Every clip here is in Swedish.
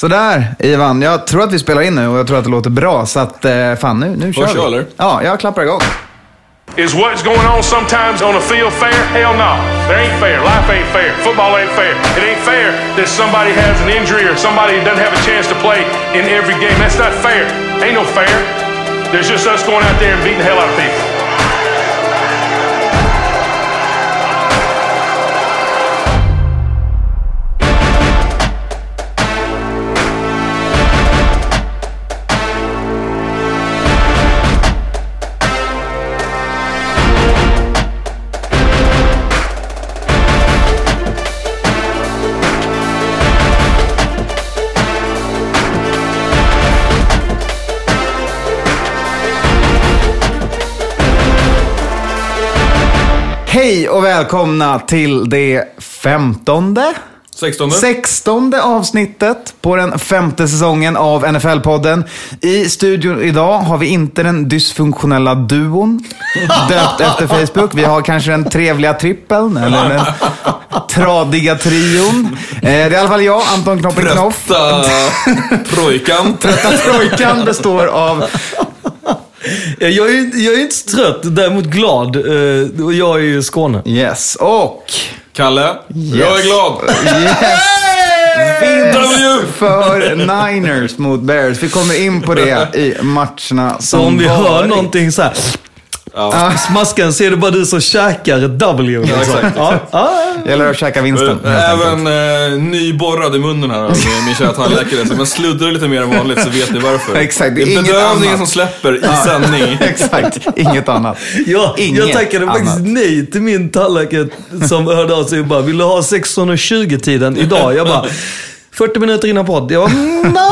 Sådär, Ivan. Jag tror att vi spelar in nu och jag tror att det låter bra. Så att, eh, fan, nu, nu kör vi. eller? Ja, jag klappar igång. Is what's going on sometimes on the field fair? Hell no. There ain't fair. Life ain't fair. Football ain't fair. It ain't fair that somebody has an injury or somebody doesn't have a chance to play in every game. That's not fair. Ain't no fair. There's just us going out there and beating the hell out of people. Hej och välkomna till det femtonde? 16. Sextonde avsnittet på den femte säsongen av NFL-podden. I studion idag har vi inte den dysfunktionella duon, döpt efter Facebook. Vi har kanske den trevliga trippeln, eller den tradiga trion. Eh, Det är i alla fall jag, Anton Knoppen Knoff. Trötta trojkan. Trojkan består av... Jag är, ju- jag är inte så trött, däremot glad. Eh, Och jag är ju Skåne. Yes, och... Kalle, jag är glad. Yes! Vinst för Niners mot Bears. Vi kommer in på det i matcherna Så som om vi hör varit. någonting så här. Ja. Smaskan så är det bara du som käkar W. Liksom. exakt. Ja, ja. Gäller att käka vinsten. helt enkelt. Även eh, nyborrad i munnen här av min kära tandläkare. Så om jag sluddrar lite mer än vanligt så vet ni varför. Exakt, det är det är inget bedövningen annat. som släpper i sändning. Exakt, inget annat. Ja, Inget jag tackade faktiskt annat. nej till min tandläkare som hörde av sig och bara, vill du ha 16.20-tiden idag? Jag bara, 40 minuter innan podd. Jag bara, "Mm, nej,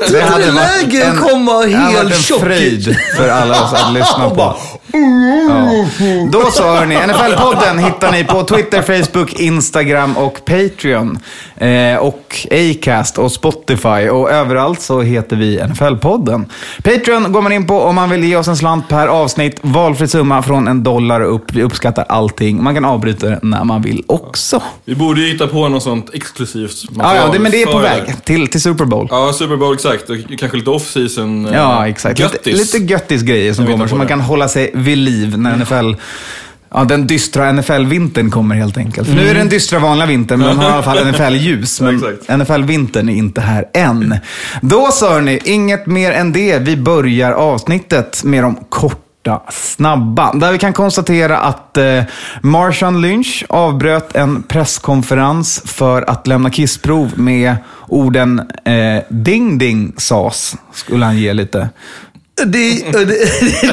jag tror inte det är läge att komma det hade varit helt en tjock. fröjd för alla oss att lyssna på. Ja. Då så hörni, NFL-podden hittar ni på Twitter, Facebook, Instagram och Patreon. Eh, och Acast och Spotify och överallt så heter vi NFL-podden. Patreon går man in på om man vill ge oss en slant per avsnitt. Valfri summa från en dollar och upp. Vi uppskattar allting. Man kan avbryta det när man vill också. Vi borde ju hitta på något sånt exklusivt Ja, material ja det, men det är på väg till, till Super Bowl. Ja, Super Bowl exakt. Och kanske lite off-season. eh, Ja, exakt. Lite, Göttis. lite göttis-grejer som Jag vet kommer, så man kan hålla sig vid liv när NFL... Ja, den dystra NFL-vintern kommer helt enkelt. För nu är det den dystra vanliga vintern, men de har i alla fall NFL-ljus. Men. NFL-vintern är inte här än. Då så hörni, inget mer än det. Vi börjar avsnittet med de korta snabba. Där vi kan konstatera att eh, Marshawn Lynch avbröt en presskonferens för att lämna kissprov med orden eh, ding ding sas, skulle han ge lite. Det, det,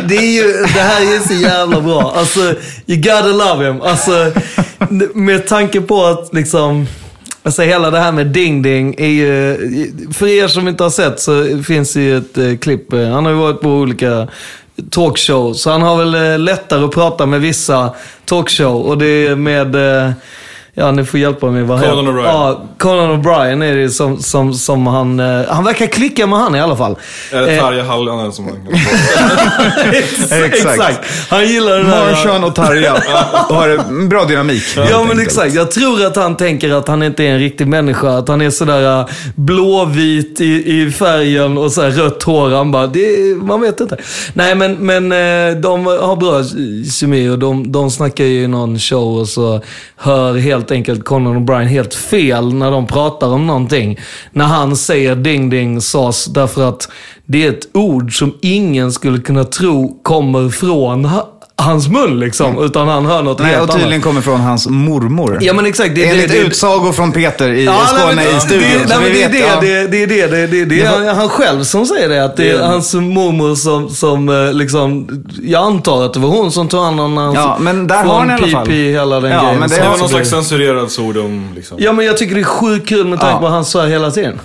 det, är ju, det här är så jävla bra. Alltså, you gotta love him. Alltså, med tanke på att liksom... Alltså hela det här med Ding Ding är ju... För er som inte har sett så finns det ju ett eh, klipp. Han har ju varit på olika talkshow. Så han har väl eh, lättare att prata med vissa talkshow. Och det är med... eh, Ja, ni får hjälpa mig. Vad Conan O'Brien. Ja, Conan O'Brien är det som, som, som han... eh, Han verkar klicka med han i alla fall. Eller Eh, Tarja Hallonen som man kan Exakt. exakt. Han gillar den här... Marshawn och Tarja har en bra dynamik. Ja men enkelt. exakt. Jag tror att han tänker att han inte är en riktig människa. Att han är sådär äh, blåvit i, i färgen och så här rött hår. Han bara, det, man vet inte. Nej men, men eh, de har bra kemi och de, de snackar ju i någon show och så hör helt enkelt Conan O'Brien helt fel när de pratar om någonting. När han säger ding ding sas därför att det är ett ord som ingen skulle kunna tro kommer från hans mun liksom. Utan han hör något Nej, helt och annat. tydligen kommer från hans mormor. Ja men exakt. Det, Enligt det, det, utsagor från Peter i Ja, nej, Skåne men- i studion. Det, nej, men det, är det, ja. det, det är det, det, det, det är han själv som säger det. Att det är hans mormor som, som eh, liksom, jag antar att det var hon som tog hand om hans, Ja, men där från har ni i alla fall. PP, hela den Ja, grejen. men det var någon slags censurerad sordom liksom. Ja men jag tycker det är sjukt kul med tanke Ja. på vad han sa hela tiden.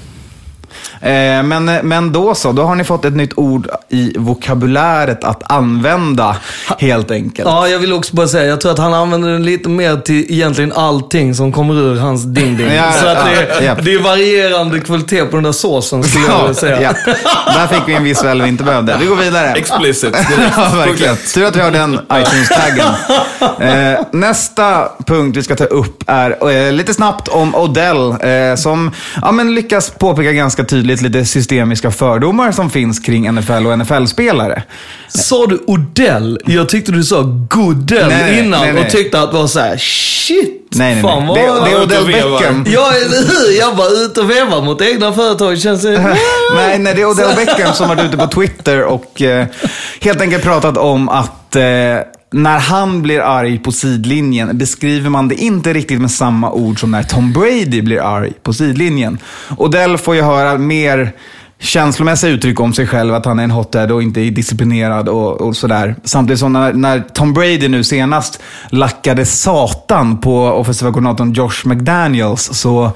Eh, men, men då så, då har ni fått ett nytt ord i vokabuläret att använda helt enkelt. Ja, jag vill också bara säga, jag tror att han använder den lite mer till egentligen allting som kommer ur hans ding-ding. Ja, Så att det, ja, det är varierande kvalitet på den där såsen skulle jag vilja säga. ja. Där fick vi en visuell vi inte behövde. Vi går vidare. Explicit. Ja, verkligen. Tur att vi har den iTunes-taggen. Eh, nästa punkt vi ska ta upp är eh, lite snabbt om Odell, eh, som ja, men lyckas påpeka ganska tydligt lite systemiska fördomar som finns kring NFL och NFL-spelare. Sa du Odell? Jag tyckte du sa Goodell Nej, nej, innan nej, nej. och tyckte att det var så här: shit. Nej, nej, fan nej. vad... Det, det är Odell. Beckham. Ja, eller hur? Jag var ute och vevar mot egna företag. Känns det... Nej, nej, det är Odell Beckham som varit ute på Twitter och eh, helt enkelt pratat om att eh, när han blir arg på sidlinjen beskriver man det inte riktigt med samma ord som när Tom Brady blir arg på sidlinjen. Odell får ju höra mer känslomässiga uttryck om sig själv, att han är en hothead och inte är disciplinerad och, och sådär. Samtidigt som när, när Tom Brady nu senast lackade satan på offensiva koordinatorn Josh McDaniels så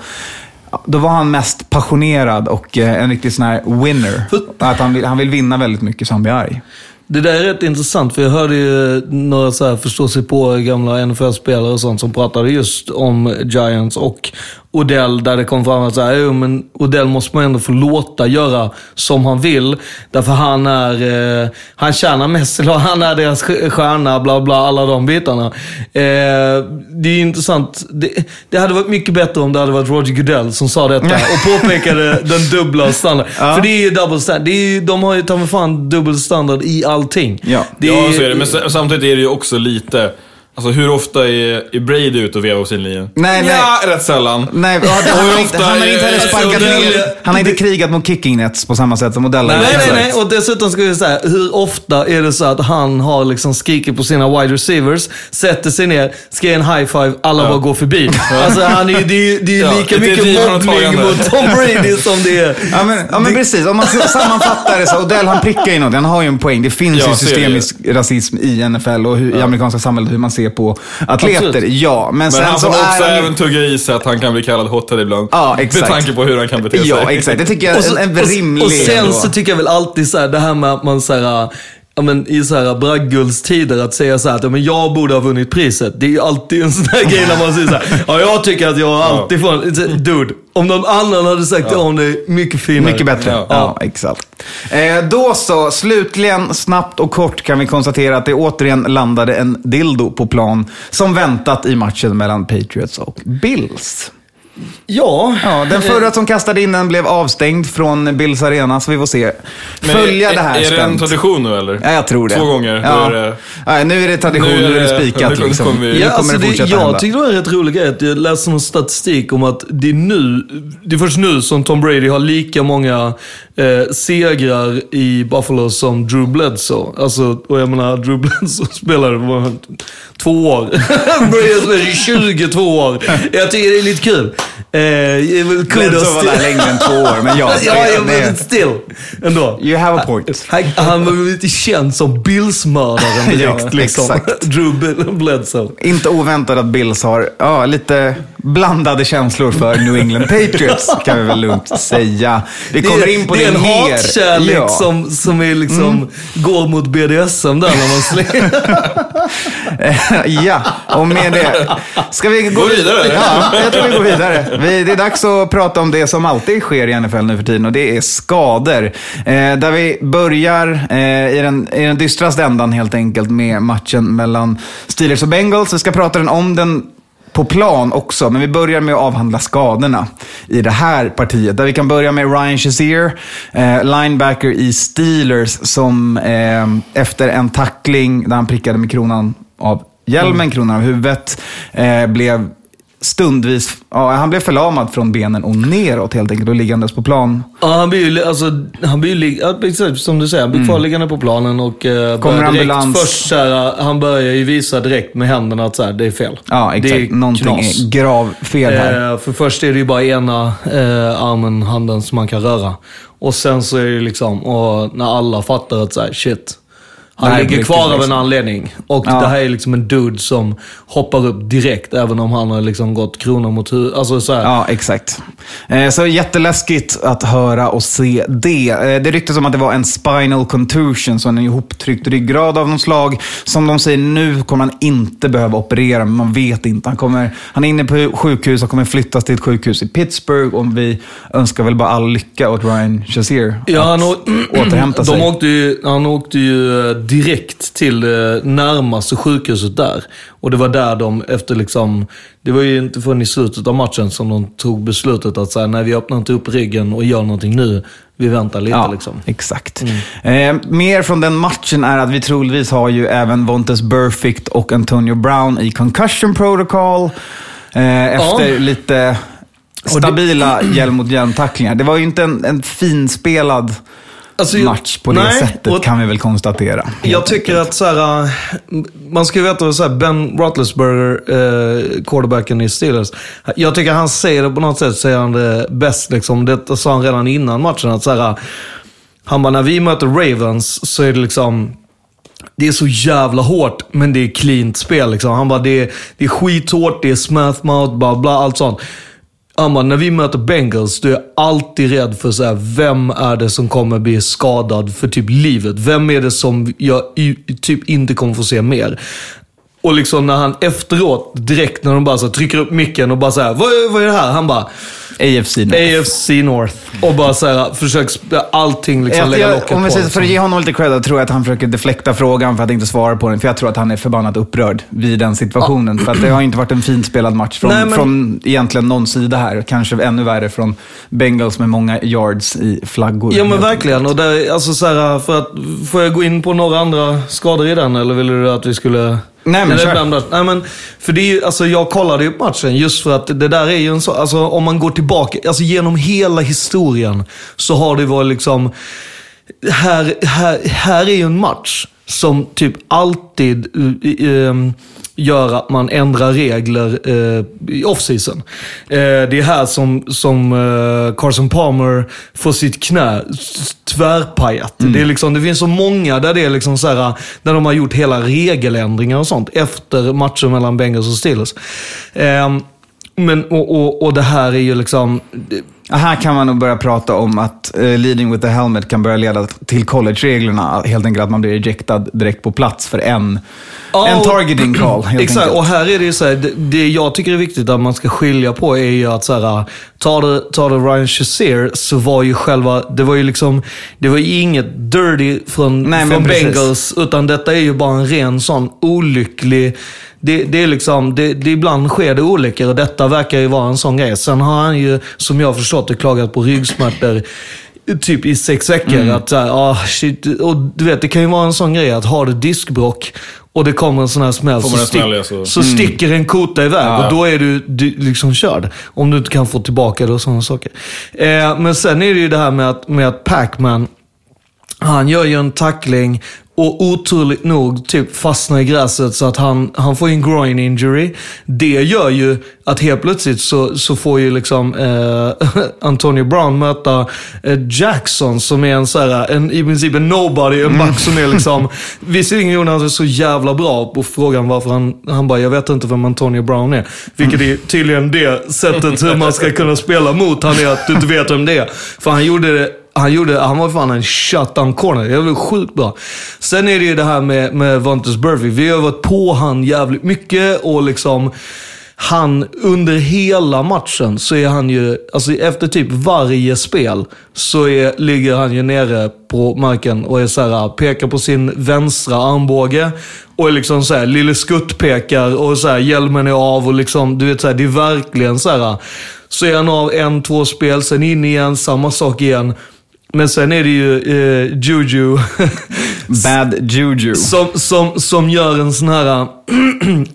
Då var han mest passionerad och eh, en riktig sån här winner. Att han vill, han vill vinna väldigt mycket så han blir arg. Det där är rätt intressant, för jag hörde ju några så här förstå sig på gamla NFL-spelare och sånt som pratade just om Giants och Odell, där det kom fram att så här, jo, men Odell måste man ändå få låta göra som han vill. Därför han är, eh, han tjänar mest, eller han är deras st- stjärna, bla bla, alla de bitarna. Eh, det är intressant. Det, det hade varit mycket bättre om det hade varit Roger Goodell som sa detta och påpekade den dubbla standarden. För det är ju double standard. Det är ju, de har ju ta mig fan dubbel standard i allting. Ja. Det Ja, så är det. Men samtidigt är det ju också lite... Alltså hur ofta är, är Brady ute och vevar på sin linje? Nej, nej. Ja, rätt sällan. Nej, ja, det, han, har inte, ofta han har inte heller är- sparkat Odell- ner, han har inte krigat mot kicking nets på samma sätt som Odell har Nej, gjort. nej, nej. Och dessutom ska vi säga, hur ofta är det så att han har liksom skrikit på sina wide receivers, sätter sig ner, ska ge en high five, alla bara går förbi. Alltså, han är, det är ju det är ju Ja, lika ett mycket mobbning mot Tom Brady som det är... Ja men, ja, men precis, om man sammanfattar det så, Odell han prickar ju något, han har ju en poäng. Det finns Ja, ju det. systemisk rasism i NFL och hur, i amerikanska samhället, hur man ser på atleter. Absolut. Ja, men, Men sen han så får också är han även tugga i sig att han kan bli kallad hothead ibland. Ja, exakt. Med tanke på hur han kan bete sig. Ja, exakt. Det tycker jag är en, en och, rimlig... och sen ändå. så tycker jag väl alltid så här, det här med att man så här, Ja, men I så här braggulstider att säga så här att ja, men jag borde ha vunnit priset. Det är ju alltid en sån här grej när man säger så här. Ja, jag tycker att jag alltid får Dude, om någon annan hade sagt det om dig, mycket finare. Mycket bättre. Ja, Ja. exakt. Eh, då så, slutligen, snabbt och kort kan vi konstatera att det återigen landade en dildo på plan som väntat i matchen mellan Patriots och Bills. Ja. Ja, den förra som kastade in den blev avstängd från Bills arena, så vi får se. Följa är, det här Är det en tradition nu eller? Ja, jag tror det. Två gånger, Ja. är det- nu är det tradition, nu är det spikat. nu liksom. kommer vi- Nu Ja, kommer alltså det det, fortsätta jag hända. tyckte det var en rätt rolig grej. att Jag läste någon statistik om att det är nu, det är först nu som Tom Brady har lika många eh, segrar i Buffalo som Drew Bledsoe. Alltså, och jag menar, Drew Bledsoe spelade på två år. I 22 år. Jag tycker det är lite kul. Eh, jag kudos var till- där längre än två år, men ja. ja, ja, det- men still. Ändå. You have a point. Han, han var ju inte känd som Bills-mördaren direkt. Ja, liksom. exakt. Drew Bledsoe. Inte oväntat att Bills har ja, lite blandade känslor för New England Patriots, kan vi väl lugnt säga. Vi kommer det, in på det det, är en mer. hatkärlek Ja. som, som är liksom, går mot BDSM där när man slänger. ja, och med det. Ska vi gå, Gå vidare? Ja, jag tror vi går vidare. Vi, det är dags att prata om det som alltid sker i NFL nu för tiden och det är skador. Eh, där vi börjar eh, i, den, i den dystraste ändan helt enkelt med matchen mellan Steelers och Bengals. Vi ska prata den om den på plan också, men vi börjar med att avhandla skadorna i det här partiet. Där vi kan börja med Ryan Shazier, eh, linebacker i Steelers, som eh, efter en tackling där han prickade med kronan av hjälmen, kronan av huvudet, eh, blev stundvis, ja, han blev förlamad från benen och neråt helt enkelt och liggandes på plan. Ja, han blir ju, alltså, han blir ju, som du säger, han blir kvarliggande på planen och eh, Kommer direkt, ambulans. först så här, han börjar ju visa direkt med händerna att så här, det är fel. Ja, Det exakt. är Någonting knas. är gravfel här. Eh, för först är det ju bara ena eh, armen, handen som man kan röra. Och sen så är det liksom, och när alla fattar att så här, shit, Han Nej, ligger kvar av en liksom. anledning. Och Ja. det här är liksom en dude som hoppar upp direkt, även om han har liksom gått krona mot huvud. Alltså så här. Ja, exakt. Eh, Så jätteläskigt att höra och se det. Eh, Det ryktas om att det var en spinal contusion, så en ihoptryckt ryggrad av något slag. Som de säger, nu kommer han inte behöva operera, men man vet inte. Han, kommer, han är inne på sjukhus och kommer flyttas till ett sjukhus i Pittsburgh. Och vi önskar väl bara all lycka åt Ryan Shazier Ja, att han, å- återhämta de sig. Åkte ju, han åkte ju eh, direkt till det närmaste sjukhuset där. Och det var där de efter liksom, det var ju inte förrän i slutet av matchen som de tog beslutet att säga, nej vi öppnar inte upp ryggen och gör någonting nu. Vi väntar lite Ja, liksom. exakt. Eh, mer från den matchen är att vi troligtvis har ju även Vontes Burfict och Antonio Brown i concussion protocol. Eh, efter lite stabila hjälm mot hjälm-tacklingar. Det var ju inte en, en finspelad Alltså, match på det nej, sättet och- kan vi väl konstatera. Jag tycker att så här, äh, man ska ju veta så här, Ben Roethlisberger, eh, quarterbacken i Steelers. Jag tycker han säger det på något sätt, säger han det bäst. Liksom. Det sa han redan innan matchen. Att så här, han bara, när vi möter Ravens så är det liksom, det är så jävla hårt, men det är cleant spel. Liksom. Han bara, det är, det är skithårt, det är smath mouth, bla bla, allt sånt. Han bara, när vi möter Bengals, då är jag alltid rädd för så här, vem är det som kommer bli skadad för typ livet? Vem är det som jag typ inte kommer få se mer? Och liksom när han efteråt, direkt när de bara så här, trycker upp micken och bara så här, vad, vad är det här? Han bara, AFC North. AFC North. Och bara så här, försöker sp- allting liksom Jag, lägga jag, locket om vi på. säger, för liksom. att ge honom lite cred, tror jag att han försöker deflekta frågan för att inte svara på den. För jag tror att han är förbannat upprörd vid den situationen. För att det har inte varit en fint spelad match från, Nej, men- från egentligen någon sida här. Kanske ännu värre från Bengals med många yards i flaggor. Ja men verkligen. Och där, alltså så här, för att, får jag gå in på några andra skador i den eller vill du att vi skulle... Nej, men Eller kör. blandat? Nej men, för det är ju, alltså jag kollade ju på matchen just för att det där är ju en så, alltså om man går tillbaka, alltså genom hela historien så har det varit liksom, här, här, här är ju en match som typ alltid eh, gör att man ändrar regler eh, i off-season. Eh, det är här som, som eh, Carson Palmer får sitt knä tvärpajat. Det, är liksom, det finns så många där det är liksom så här, där de har gjort hela regeländringar och sånt efter matchen mellan Bengals och Steelers. Eh, men, och, och, och det här är ju liksom... Ja, Här kan man nog börja prata om att eh, leading with the helmet kan börja leda till college-reglerna. Helt enkelt att man blir ejectad direkt på plats för en, Ja, en targeting call. Exakt, enkelt. och här är det ju så här, det, det jag tycker är viktigt att man ska skilja på är ju att så här, tar det, tar det Ryan Shazier så var ju själva, det var ju liksom, det var ju inget dirty från, Nej, från. Bengals, utan detta är ju bara en ren sån olycklig, det, det är liksom, det, det ibland sker det olyckor och detta verkar ju vara en sån grej. Sen har han ju, som jag har förstått det, klagat på ryggsmärtor typ i sex veckor. Mm. Att, ah, shit. Och du vet, det kan ju vara en sån grej att har du diskbråck och det kommer en sån här smäll så, stick, smäll, ja, så- så sticker en kota iväg Ja. och då är du, du liksom körd. Om du inte kan få tillbaka det och sådana saker. Eh, men sen är det ju det här med att, med att Pac-Man, han gör ju en tackling och oturligt nog typ fastnar i gräset så att han, han får en groin injury. Det gör ju att helt plötsligt så, så får ju liksom eh, Antonio Brown möta eh, Jackson som är en så här, en, i princip en nobody, en back som är liksom... Visserligen gjorde han det så jävla bra på frågan varför han, han bara, jag vet inte vem Antonio Brown är. Vilket är tydligen det sättet hur man ska kunna spela mot han är att du inte vet vem det är. För han gjorde det han, gjorde, han var fan en shutdown corner. Det var sjukt bra. Sen är det ju det här med, med Vontus Burfict. Vi har varit på han jävligt mycket och liksom han, under hela matchen så är han ju, alltså efter typ varje spel, så är, ligger han ju nere på marken och är så här, pekar på sin vänstra armbåge och är liksom så här, lille skutt pekar och så här, hjälmen är av och liksom, du vet så här, det är verkligen så här. Så är han av en, två spel, sen in igen, samma sak igen. Men sen är det ju eh, Juju Bad juju. som, som, som gör en sån här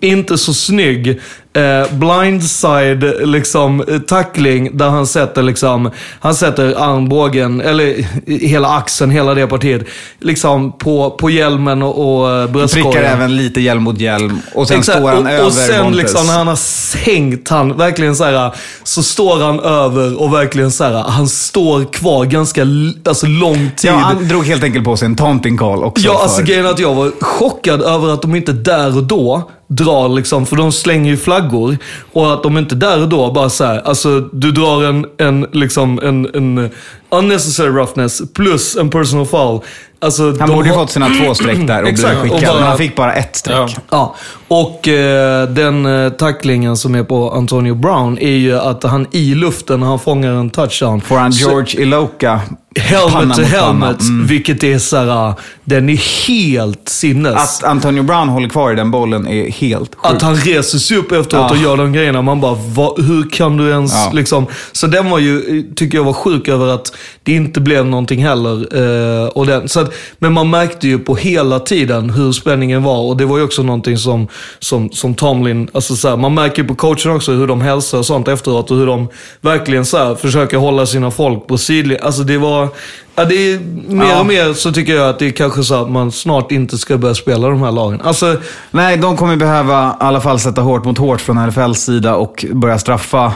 inte så snygg eh, blindside liksom, eh, tackling där han sätter, liksom, han sätter armbågen, eller hela axeln, hela det partiet, liksom på, på hjälmen och, och eh, bröstkorgen. Prickar även lite hjälm mot hjälm och sen Exakt, står han och, över och sen Montes. liksom när han har sänkt han, verkligen så här, så står han över och verkligen så här, han står kvar ganska alltså, lång tid. Ja, han drog helt enkelt på sig en taunting call också. Ja, alltså för- grejen är att jag var chockad över att de inte där och då drar liksom, för de slänger ju flaggor. Och att de inte där och då bara så här, alltså du drar en, en liksom en, en unnecessary roughness plus en personal foul. Alltså, Han de borde ju fått sina två streck där och Exakt, blivit skickad, bara- men han fick bara ett streck. Ja. Ja, och eh, den eh, tacklingen som är på Antonio Brown är ju att han i luften, när han fångar en touchdown. Får han så- George Iloka Helmet to helmet, Mm. vilket är såhär, den är helt sinnes. Att Antonio Brown håller kvar i den bollen är helt sjukt. Att han reser sig upp efteråt Ja. och gör de grejerna. Man bara, va, hur kan du ens Ja. liksom... Så den var ju, tycker jag var sjuk över att det inte blev någonting heller. Eh, och den, så att, men man märkte ju på hela tiden hur spänningen var. Och det var ju också någonting som, som, som Tomlin, alltså så här, man märker ju på coachen också hur de hälsar och sånt efteråt. Och hur de verkligen så här, försöker hålla sina folk på sidlinjen. Alltså det var, ja, det är, mer Ja. och mer så tycker jag att det är kanske så att man snart inte ska börja spela de här lagen. Alltså, Nej, de kommer behöva i alla fall sätta hårt mot hårt från NFLs sida och börja straffa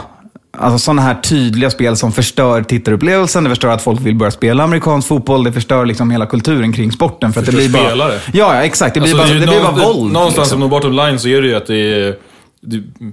Alltså sådana här tydliga spel som förstör tittarupplevelsen, det förstör att folk vill börja spela amerikansk fotboll, det förstör liksom hela kulturen kring sporten. För att det Förstör blir bara... spelare. Ja, ja, exakt. Det blir Alltså, bara, är det blir bara någonstans- våld. Någonstans liksom. som bottom line så är det ju att det det är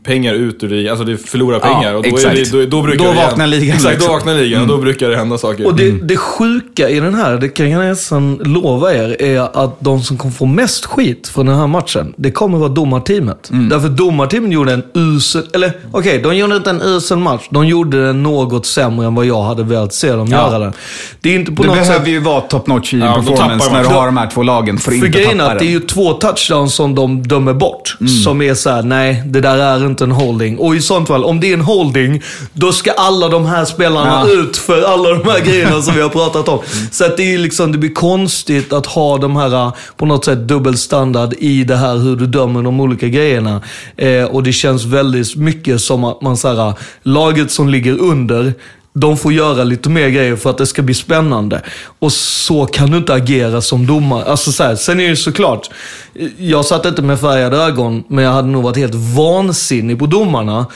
pengar ut ur det, alltså det förlorar Ja, pengar. och då, är exakt. det, då, då, brukar Då det vaknar ligan, Exakt, liksom. då vaknar ligan och då brukar det hända saker. Och det, det sjuka i den här, det kan jag nästan lova er, är att de som kommer få mest skit från den här matchen, det kommer vara domarteamet. Mm. Därför domarteamet gjorde en usel, eller okej, de gjorde inte en usel match. De gjorde den något sämre än vad jag hade velat se dem Ja. göra den. Det är inte på Du något behöver sätt... ju vara top notch i Ja, performance när du har de här två lagen för att För inte grejen är tappa att det är den. ju två touchdowns som de dömer bort. Mm. Som är så här: nej, det där är inte en holding. Och i sånt fall, om det är en holding, då ska alla de här spelarna Ja. ut för alla de här grejerna som vi har pratat om. Så att det, är liksom, det blir konstigt att ha de här, på något sätt, dubbelstandard i det här hur du dömer de olika grejerna. Eh, och det känns väldigt mycket som att man, så här, laget som ligger under, de får göra lite mer grejer för att det ska bli spännande. Och så kan du inte agera som domare. Alltså så här, sen är det ju såklart, jag satt inte med färgade ögon, men jag hade nog varit helt vansinnig på domarna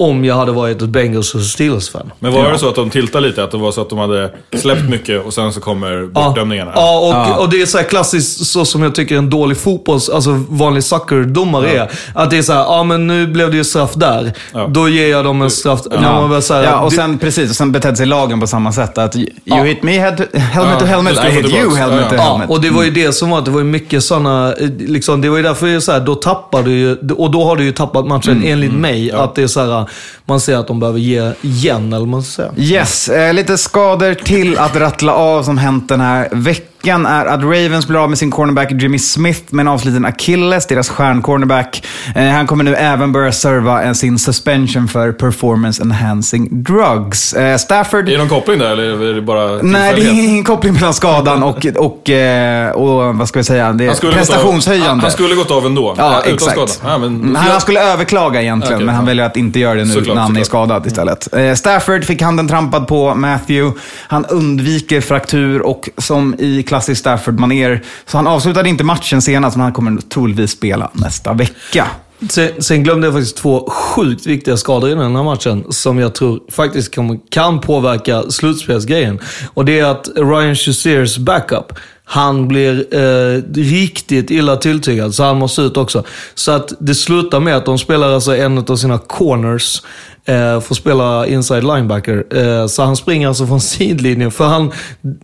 om jag hade varit ett Bengals och Steelers-fan. Men var det så att de tiltade lite? Att det var så att de hade släppt mycket och sen så kommer bortdömningarna? Ja, och, Ja. och det är så här klassiskt så som jag tycker en dålig fotbolls, alltså vanlig soccer-domare är. Att det är så här, ja men nu blev det ju straff där. Ja. Då ger jag dem en straff. När man börjar så här, ja, och det- sen, precis, och sen betedde sig lagen på samma sätt. Att you Ja. hit me, head, helmet Ja, to helmet, I hit you, helmet Ja, to ja. helmet. Ja, och det var ju det som var, det var ju mycket sådana, liksom, det var ju därför jag så här, då tappar du ju, och då har du ju tappat matchen Mm, enligt mig. Att det är så här, man ser att de behöver ge igen, eller vad man ska säga. Yes, eh, lite skador till att rattla av som hänt den här veckan är att Ravens blir av med sin cornerback Jimmy Smith med en avsliten akilles, deras stjärncornerback. Eh, han kommer nu även börja serva en sin suspension för performance enhancing drugs. Eh, Stafford... Är det någon koppling där eller är det bara Nej, det är ingen koppling mellan skadan och, och, eh, och vad ska vi säga, det är Han prestationshöjande. Han, han skulle gått av ändå? Ja, utan exakt. skada? Ja, men, Mm, han, han skulle överklaga egentligen, Okej, men han ja. väljer att inte göra det nu Såklart, när han är såklart. skadad istället. Eh, Stafford fick handen trampad på Matthew. Han undviker fraktur och som i klassiskt Stafford-manér, så han avslutade inte matchen senast, men han kommer troligtvis spela nästa vecka. Sen, sen glömde jag faktiskt två sjukt viktiga skador i den här matchen som jag tror faktiskt kan, kan påverka slutspelsgrejen. Och det är att Ryan Shaziers backup, han blir eh, riktigt illa tilltygad, så han måste ut också. Så att det slutar med att de spelar alltså en av sina corners, eh, får spela inside linebacker. Eh, så han springer alltså från sidlinjen, för han,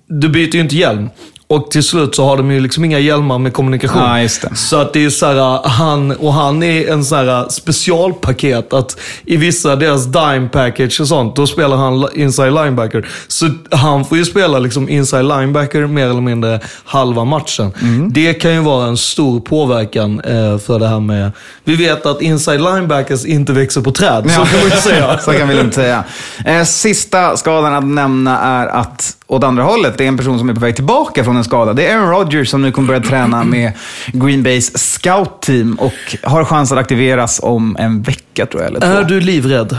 du byter ju inte hjälm. Och till slut så har de ju liksom inga hjälmar med kommunikation. Ja. Så att det är så här, han, och han är en så här specialpaket. Att i vissa, deras dime package och sånt, då spelar han inside linebacker. Så han får ju spela liksom inside linebacker mer eller mindre halva matchen. Mm. Det kan ju vara en stor påverkan eh, för det här med... Vi vet att inside linebackers inte växer på träd, så kan man ju säga. Så kan vi lugnt säga. Eh, sista skadan att nämna är att åt andra hållet. Det är en person som är på väg tillbaka från en skada. Det är Aaron Rodgers som nu kommer börja träna med Green Bays scout-team och har chans att aktiveras om en vecka tror jag. Eller två. Är du livrädd?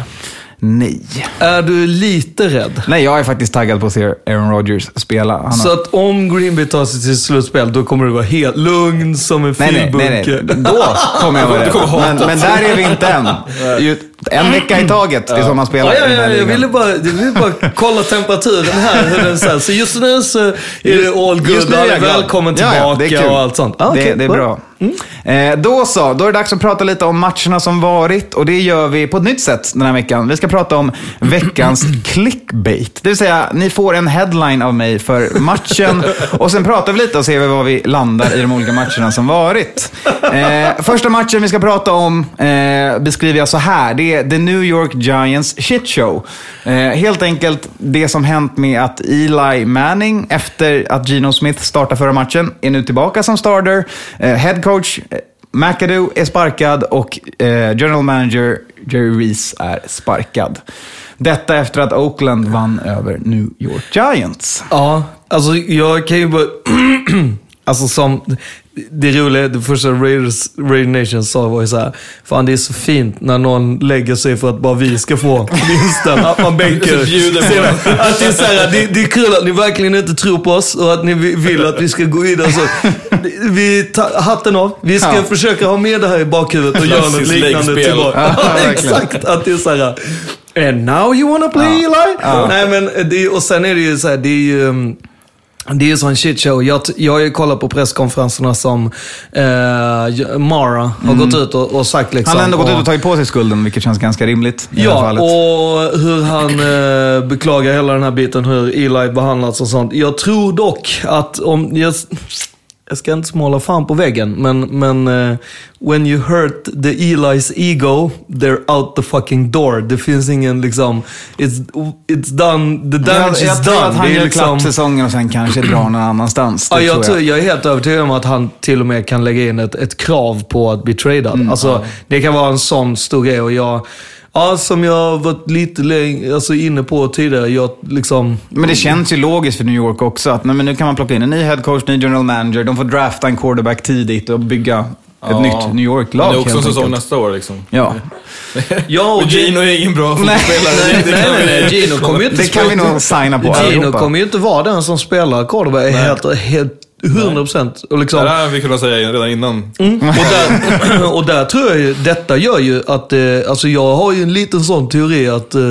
Nej. Är du lite rädd? Nej, jag är faktiskt taggad på att se Aaron Rodgers spela. Han Så har... att om Green Bay tar sig till slutspel, då kommer du vara helt lugn som en Nej, nej, nej, filbunke. nej. Då kommer jag vara rädd. Men, men där är vi inte än. En vecka i taget, det är så man spelar Ja, ja, ja, jag ville bara, jag ville bara kolla temperaturen här. Hur den så, här. så just nu så är det all Just good. nu är välkommen Ja, ja, det är tillbaka kul. och allt sånt. Ah, det, okej, det är bra. Eh, då så, då är det dags att prata lite om matcherna som varit och det gör vi på ett nytt sätt den här veckan. Vi ska prata om veckans clickbait. Det vill säga, ni får en headline av mig för matchen och sen pratar vi lite och ser vi var vi landar i de olika matcherna som varit. Eh, första matchen vi ska prata om eh, beskriver jag så här. Det är The New York Giants shit show. Eh, helt enkelt det som hänt med att Eli Manning, efter att Gino Smith startade förra matchen, är nu tillbaka som starter. Eh, head coach eh, McAdoo är sparkad och eh, general manager Jerry Reese är sparkad. Detta efter att Oakland vann över New York Giants. Ja, alltså jag kan ju bara... alltså som... Det roliga, det första Raiders, Raider Nation sa var ju så här, fan det är så fint när någon lägger sig för att bara vi ska få vinsten. Att man bänker. Att det är så här, det, det är kul att ni verkligen inte tror på oss och att ni vill att vi ska gå vidare. Så, vi tar hatten av. Vi ska Ja. försöka ha med det här i bakhuvudet och göra något liknande tillbaka. Ja, Ja, exakt. Att det är så här. And now you wanna play Eli? Nej men, det, och sen är det ju så här, det är ju... Det är ju sån shit show. Jag, jag har ju kollat på presskonferenserna som eh, Mara har gått ut och, och sagt liksom. Han har ändå gått ut och- och tagit på sig skulden, vilket känns ganska rimligt i det här Ja, fallet. och hur han eh, beklagar hela den här biten, hur Eli behandlats och sånt. Jag tror dock att om... Jag, jag ska inte småla fan på väggen, men, men eh, when you hurt the Eli's ego, they're out the fucking door. Det finns ingen liksom, it's, it's done, the jag, damage jag is tror done. att han Det är gör liksom- klart säsongen och sen kanske drar någon annanstans. Ja, jag, tror tror, jag är helt övertygad om att han till och med kan lägga in ett, ett krav på att bli tradad. Mm, alltså, Det kan vara en sån stor grej. Och jag, ja, som jag varit lite läng, alltså, inne på tidigare, jag liksom... Men det känns ju logiskt för New York också att nej, men nu kan man plocka in en ny head coach, ny general manager. De får drafta en quarterback tidigt och bygga ett Ja. nytt New York-lag. Det är också en säsong nästa år liksom. Ja, Ja, och Gino är ingen bra fotbollsspelare. Nej, nej, nej, nej. Gino kommer ju inte det kan vi nog signa på Gino kommer ju inte vara den som spelar quarterback helt, helt 100 procent. Liksom, Det här vi kunnat säga redan innan. Och där, och där tror jag ju, detta gör ju att, eh, alltså jag har ju en liten sån teori att, eh,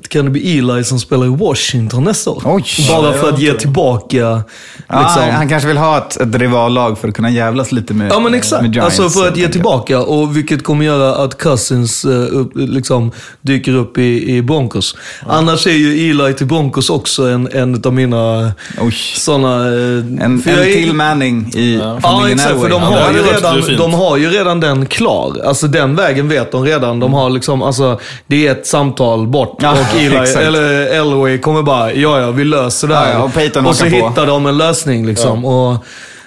att kan det bli Eli som spelar i Washington nästa år? Oj. Bara för att ge tillbaka. Ja, Liksom. han, han kanske vill ha ett, ett rivallag för att kunna jävlas lite med Ja men exakt. med Giants, alltså för att ge tillbaka. Och vilket kommer göra att Cousins eh, liksom, dyker upp i, i Broncos. Annars är ju Eli till Broncos också en, en av mina Oj. sådana... Eh, En, en är- till Manning i Ja, familjen exakt. För de Ja, har, hade ju redan, de har ju redan den klar. Alltså den vägen vet de redan. De har liksom, alltså, det är ett samtal bort. Ja, och Eli, eller Elway kommer bara, ja ja, vi löser det här. Ja, ja, och och så på. hittar de en lösning liksom. Och,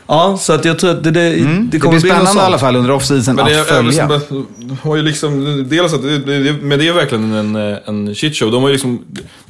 ja, så att jag tror att det, det, det Mm. Det kommer blir bli något spännande i sånt. alla fall under off-season Men det att är, följa. liksom, de har ju liksom, dels att, det, det, men det är verkligen en, en shitshow. De har ju liksom,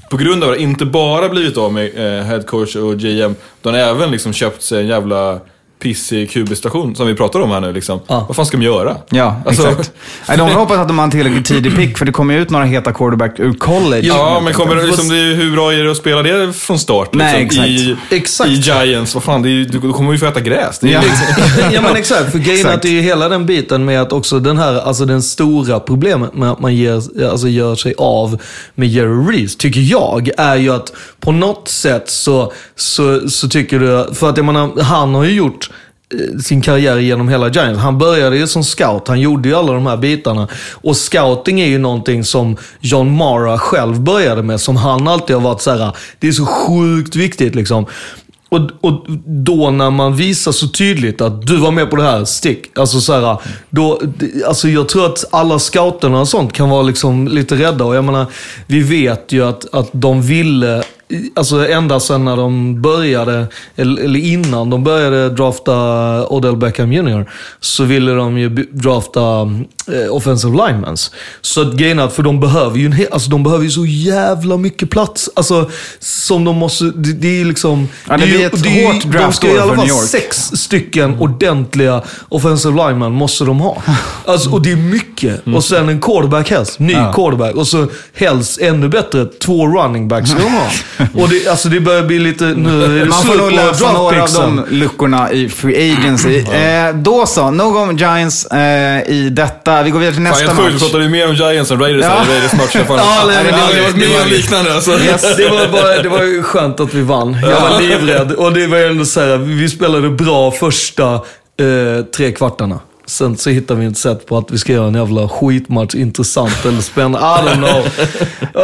på grund av det, inte bara blivit av med eh, head coach och GM, utan även liksom köpt sig en jävla pissig QB-station som vi pratar om här nu liksom. Ja. Vad fan ska de göra? Ja, Alltså- exakt. Nej, de hoppas att de har en tillräckligt tidig pick, för det kommer ju ut några heta quarterback ur college. Ja, men kommer det, liksom, det är, hur bra är det att spela det från start? Liksom, Nej, exakt. I, Exakt. I Giants, vad fan, det är, ju- du, du kommer ju få äta gräs. Det är, Ja. liksom, ja men exakt, för grejen är att det är ju hela den biten med att också den här, alltså den stora problemet med att man ger, alltså gör sig av med Jerry Reese, tycker jag, är ju att på något sätt så, så, så tycker du, för att jag menar, han har ju gjort Eh, sin karriär genom hela Giants. Han började ju som scout, han gjorde ju alla de här bitarna. Och scouting är ju någonting som John Mara själv började med, som han alltid har varit så här, det är så sjukt viktigt liksom. Och, och då när man visar så tydligt att du var med på det här, stick. Alltså så här, då, alltså jag tror att alla scouterna och sånt kan vara liksom lite rädda. Och jag menar, vi vet ju att, att de ville alltså ända sedan när de började, eller, innan de började drafta Odell Beckham Jr. Så ville de ju drafta eh, offensive linemans. Så att grejen är att, för de behöver ju, en he- alltså de behöver ju så jävla mycket plats. Alltså, som de måste, det, det är ju liksom... Ja, det ju- blir ett ju- hårt De ska i draftår alla för fall sex stycken ordentliga offensive linemen måste de ha. Alltså, och det är mycket. Och sen en quarterback helst. Ny Ja. quarterback. Och så helst ännu bättre, två running backs ska de ha. Och det, alltså, det börjar bli lite... Nu är det Man får nog lösa några av de luckorna i Free Agency. Eh, då så, nog om Giants eh, i detta. Vi går vidare till Fan, nästa helt sjukt, match. pratade ju mer om Giants än Raiders Ja. Raiders match. Fan. Ja, nej, men det var- det var det var- mer liknande alltså. Det var, bara, det var ju skönt att vi vann. Jag var livrädd. Och det var ändå så här, vi spelade bra första eh, tre kvartarna. Sen så hittar vi ett sätt på att vi ska göra en jävla skitmatch intressant eller spännande. I don't know.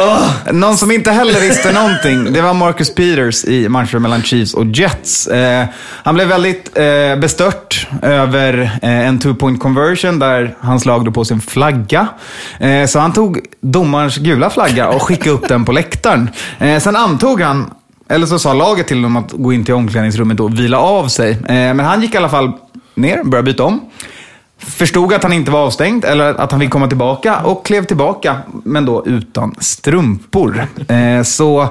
Oh. Någon som inte heller visste någonting, det var Marcus Peters i matchen mellan Chiefs och Jets. Eh, han blev väldigt eh, bestört över eh, en two-point conversion där hans lag drog på sin flagga. Eh, så han tog domarens gula flagga och skickade upp den på läktaren. Eh, sen antog han, eller så sa laget till honom att gå in till omklädningsrummet och vila av sig. Eh, men han gick i alla fall ner, började byta om. Förstod att han inte var avstängd, eller att han fick komma tillbaka och klev tillbaka, men då utan strumpor. Eh, så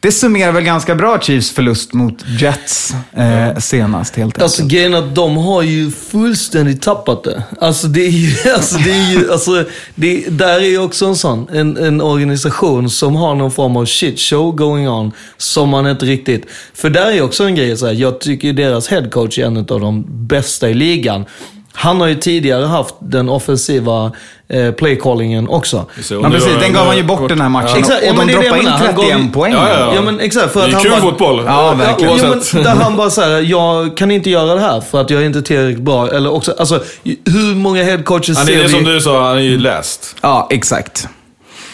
det summerar väl ganska bra Chiefs förlust mot Jets eh, senast helt enkelt. Alltså grejen att de har ju fullständigt tappat det. Alltså det är ju, alltså det är ju, alltså det, där är ju också en sån, en, en organisation som har någon form av shit show going on. Som man inte riktigt, för där är ju också en grej så här, jag tycker ju deras headcoach är en av de bästa i ligan. Han har ju tidigare haft den offensiva eh, playcallingen också. Så, och Men precis, den gav han ju bort den här matchen. Exakt, ja, och men de det är det jag droppade in menar. Han gav 31 ju- poäng. Ja, ja, Ja men exakt. För Det att är han kul bara, fotboll. Ja, verkligen. Ja, men där han bara säger jag kan inte göra det här för att jag är inte tillräckligt bra. Eller också, alltså, hur många headcoaches Han ser är vi? som du sa, han är ju läst. Ja, exakt.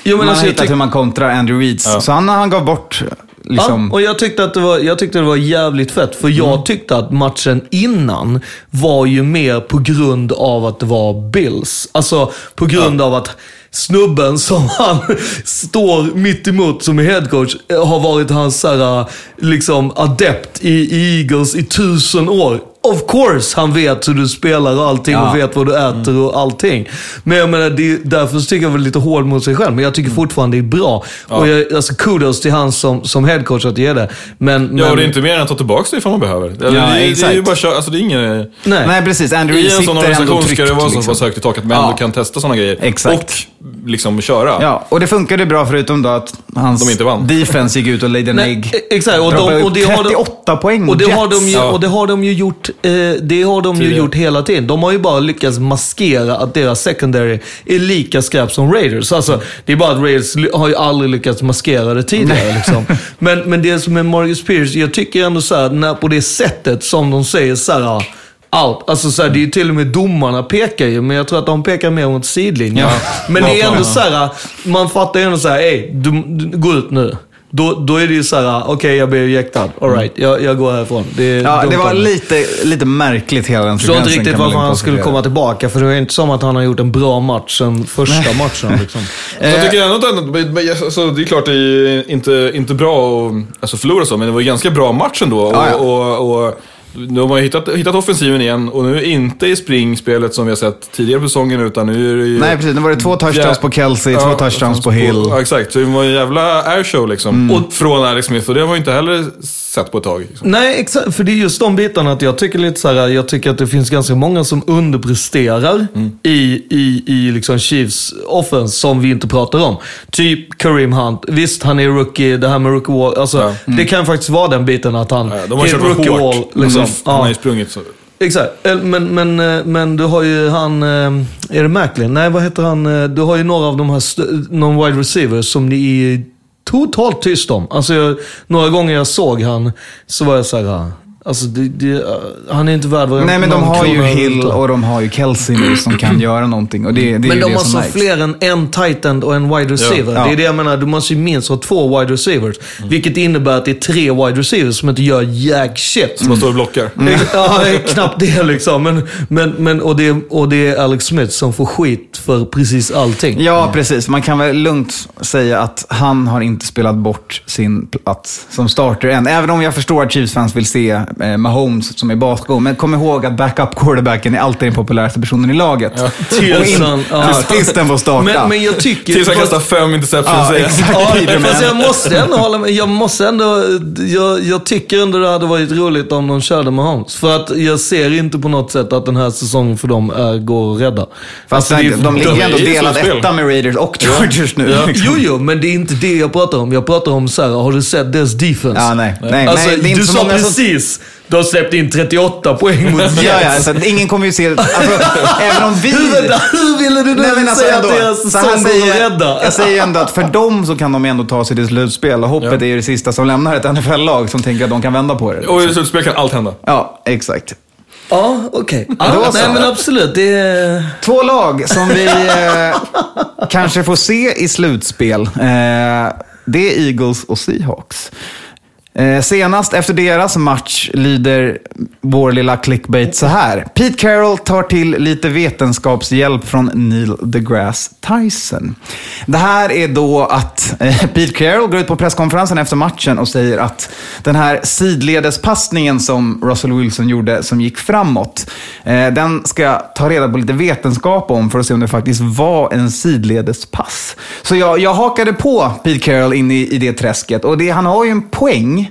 Jo, men man alltså, har hittat hur man kontrar Andrew Reeds. Ja. Så han, han gav bort liksom... Ja, och jag tyckte, att det var, jag tyckte det var jävligt fett. För jag Mm. tyckte att matchen innan var ju mer på grund av att det var Bills. Alltså på grund av att snubben som han står mitt emot som är headcoach eh, har varit hans så här, liksom, adept i Eagles i tusen år. Of course han vet hur du spelar och allting Ja. och vet vad du äter och allting. Men jag menar, det, därför så tycker jag väl lite hård mot sig själv. Men jag tycker Mm. fortfarande det är bra. Och jag, alltså kudos till han som, som headcoach att ge det. Men, men, Ja, och det är inte mer än att ta tillbaka det ifall man behöver. Det, det, är- det är ju exakt. bara kör, alltså det är ingen... Nej. Nej, precis. Andrew I en sån organisation ska det vara så liksom. pass högt i taket, men Ja. du kan testa sådana grejer. Exakt. Och liksom köra. Ja, och det funkade bra förutom då att hans De inte vann. defense gick ut och laid en Nej, ägg. e- exakt, och de- och det har de- 38 poäng Och det, har de ju, Ja. och det har de ju gjort, det har de ju gjort hela tiden. De har ju bara lyckats maskera att deras secondary är lika skräp som Raiders. Alltså, det är bara att Raiders har ju aldrig lyckats maskera det tidigare. Liksom. Men, men det som är Marcus Pierce, jag tycker ändå så här, när, på det sättet som de säger så här, out. Alltså så här, det är ju till och med domarna pekar ju, men jag tror att de pekar mer mot sidlinjen. Ja. Men det är ändå så här, man fattar ju ändå så här, ey, du, du, gå ut nu. Då, då är det ju så här, okej jag blev jäktad. Alright, jag, jag går härifrån. Det, Ja, det var lite, lite märkligt hela den Jag förstår inte sekvensen, riktigt varför han skulle komma tillbaka, för det är inte som att han har gjort en bra match sen första matchen. Liksom. Jag tycker ändå att alltså, det är klart det är inte, inte bra att alltså, förlora så, men det var en ganska bra match ändå. Och, Ja, ja. och, och, nu har man ju hittat, hittat offensiven igen och nu inte i springspelet som vi har sett tidigare på säsongen utan nu är det ju... Nej, precis. Nu var det två touchdowns på Kelsey, två Ja, touchdowns på Hill. Ja, exakt. Så det var en jävla airshow liksom. Och från Alex Smith och det har vi inte heller sett på ett tag. Liksom. Nej, exakt. För det är just de bitarna att jag tycker lite så här, jag tycker att det finns ganska många som underpresterar i, i, i liksom Chiefs offense som vi inte pratar om. Typ Kareem Hunt. Visst, han är rookie, det här med rookie wall. Alltså, Ja. Det kan faktiskt vara den biten att han Ja, de har är rookie hårt. wall. Liksom. Mm. Han har Ja. ju sprungit så. Exakt, men, men, eh, men du har ju han, eh, är det Macklin? Nej, vad heter han? Eh, Du har ju några av de här, någon wide receivers som ni är totalt tyst om. Alltså, jag, några gånger jag såg han så var jag så här, ah. Alltså, det, det, han är inte värd varenda Nej, men de har ju Hill överhuvudtaget. och de har ju Kelsey nu som kan göra någonting. Och det, det Men de det har märks. fler än en tight end och en wide receiver. Ja. Det är det jag menar. Du måste ju minst ha två wide receivers. Mm. Vilket innebär att det är tre wide receivers som inte gör jack shit. Som står och blockar. Mm. Ja, det är knappt det liksom. Men, men, men, och, det, och det är Alex Smith som får skit för precis allting. Ja, precis. Man kan väl lugnt säga att han har inte spelat bort sin plats som starter än. Även om jag förstår att Chiefs-fans vill se eh, Mahomes som är bakom. Men kom ihåg att backup-quarterbacken är alltid den populäraste personen i laget. Tills Och in- han- ja. tills- Tills den får starta. Men, men jag tycker... Tills han kastar fem interceptions. Ja, säger jag. exakt. Ja, fast jag måste ändå hålla med. Jag måste ändå... Jag, jag tycker ändå det hade varit roligt om de körde med Holmes. För att jag ser inte på något sätt att den här säsongen för dem är, går att rädda. Fast Alltså, det är- de ligger ändå delad etta med Raiders och Chargers nu. Ja. liksom. Jo, jo, men det är inte det jag pratar om. Jag pratar om så här, har du sett deras defense? Ja, nej. nej, Alltså, nej det är inte du så sa många som... precis, du har släppt in 38 poäng mot Jets. Ja, ja, så att ingen kommer ju se... Alltså, även om vi... Hur, vänta, hur ville du nu Nej, men alltså säga ändå, att deras säsong går säger, att rädda? Jag säger ändå att för dem så kan de ändå ta sig till slutspel. Och hoppet är ju det sista som lämnar ett NFL-lag som tänker att de kan vända på det. Och i slutspel kan allt hända. Ja, exakt. Ja, okej. Då Ja, så. nej, men absolut. Det är... Två lag som vi eh, kanske får se i slutspel. Eh, det är Eagles och Seahawks. Eh, senast efter deras match lyder vår lilla clickbait så här. Pete Carroll tar till lite vetenskapshjälp från Neil deGrasse Tyson. Det här är då att eh, Pete Carroll går ut på presskonferensen efter matchen och säger att den här sidledespassningen som Russell Wilson gjorde som gick framåt, eh, den ska jag ta reda på lite vetenskap om för att se om det faktiskt var en sidledespass. Så jag, jag hakade på Pete Carroll in i, i det träsket och det, han har ju en poäng.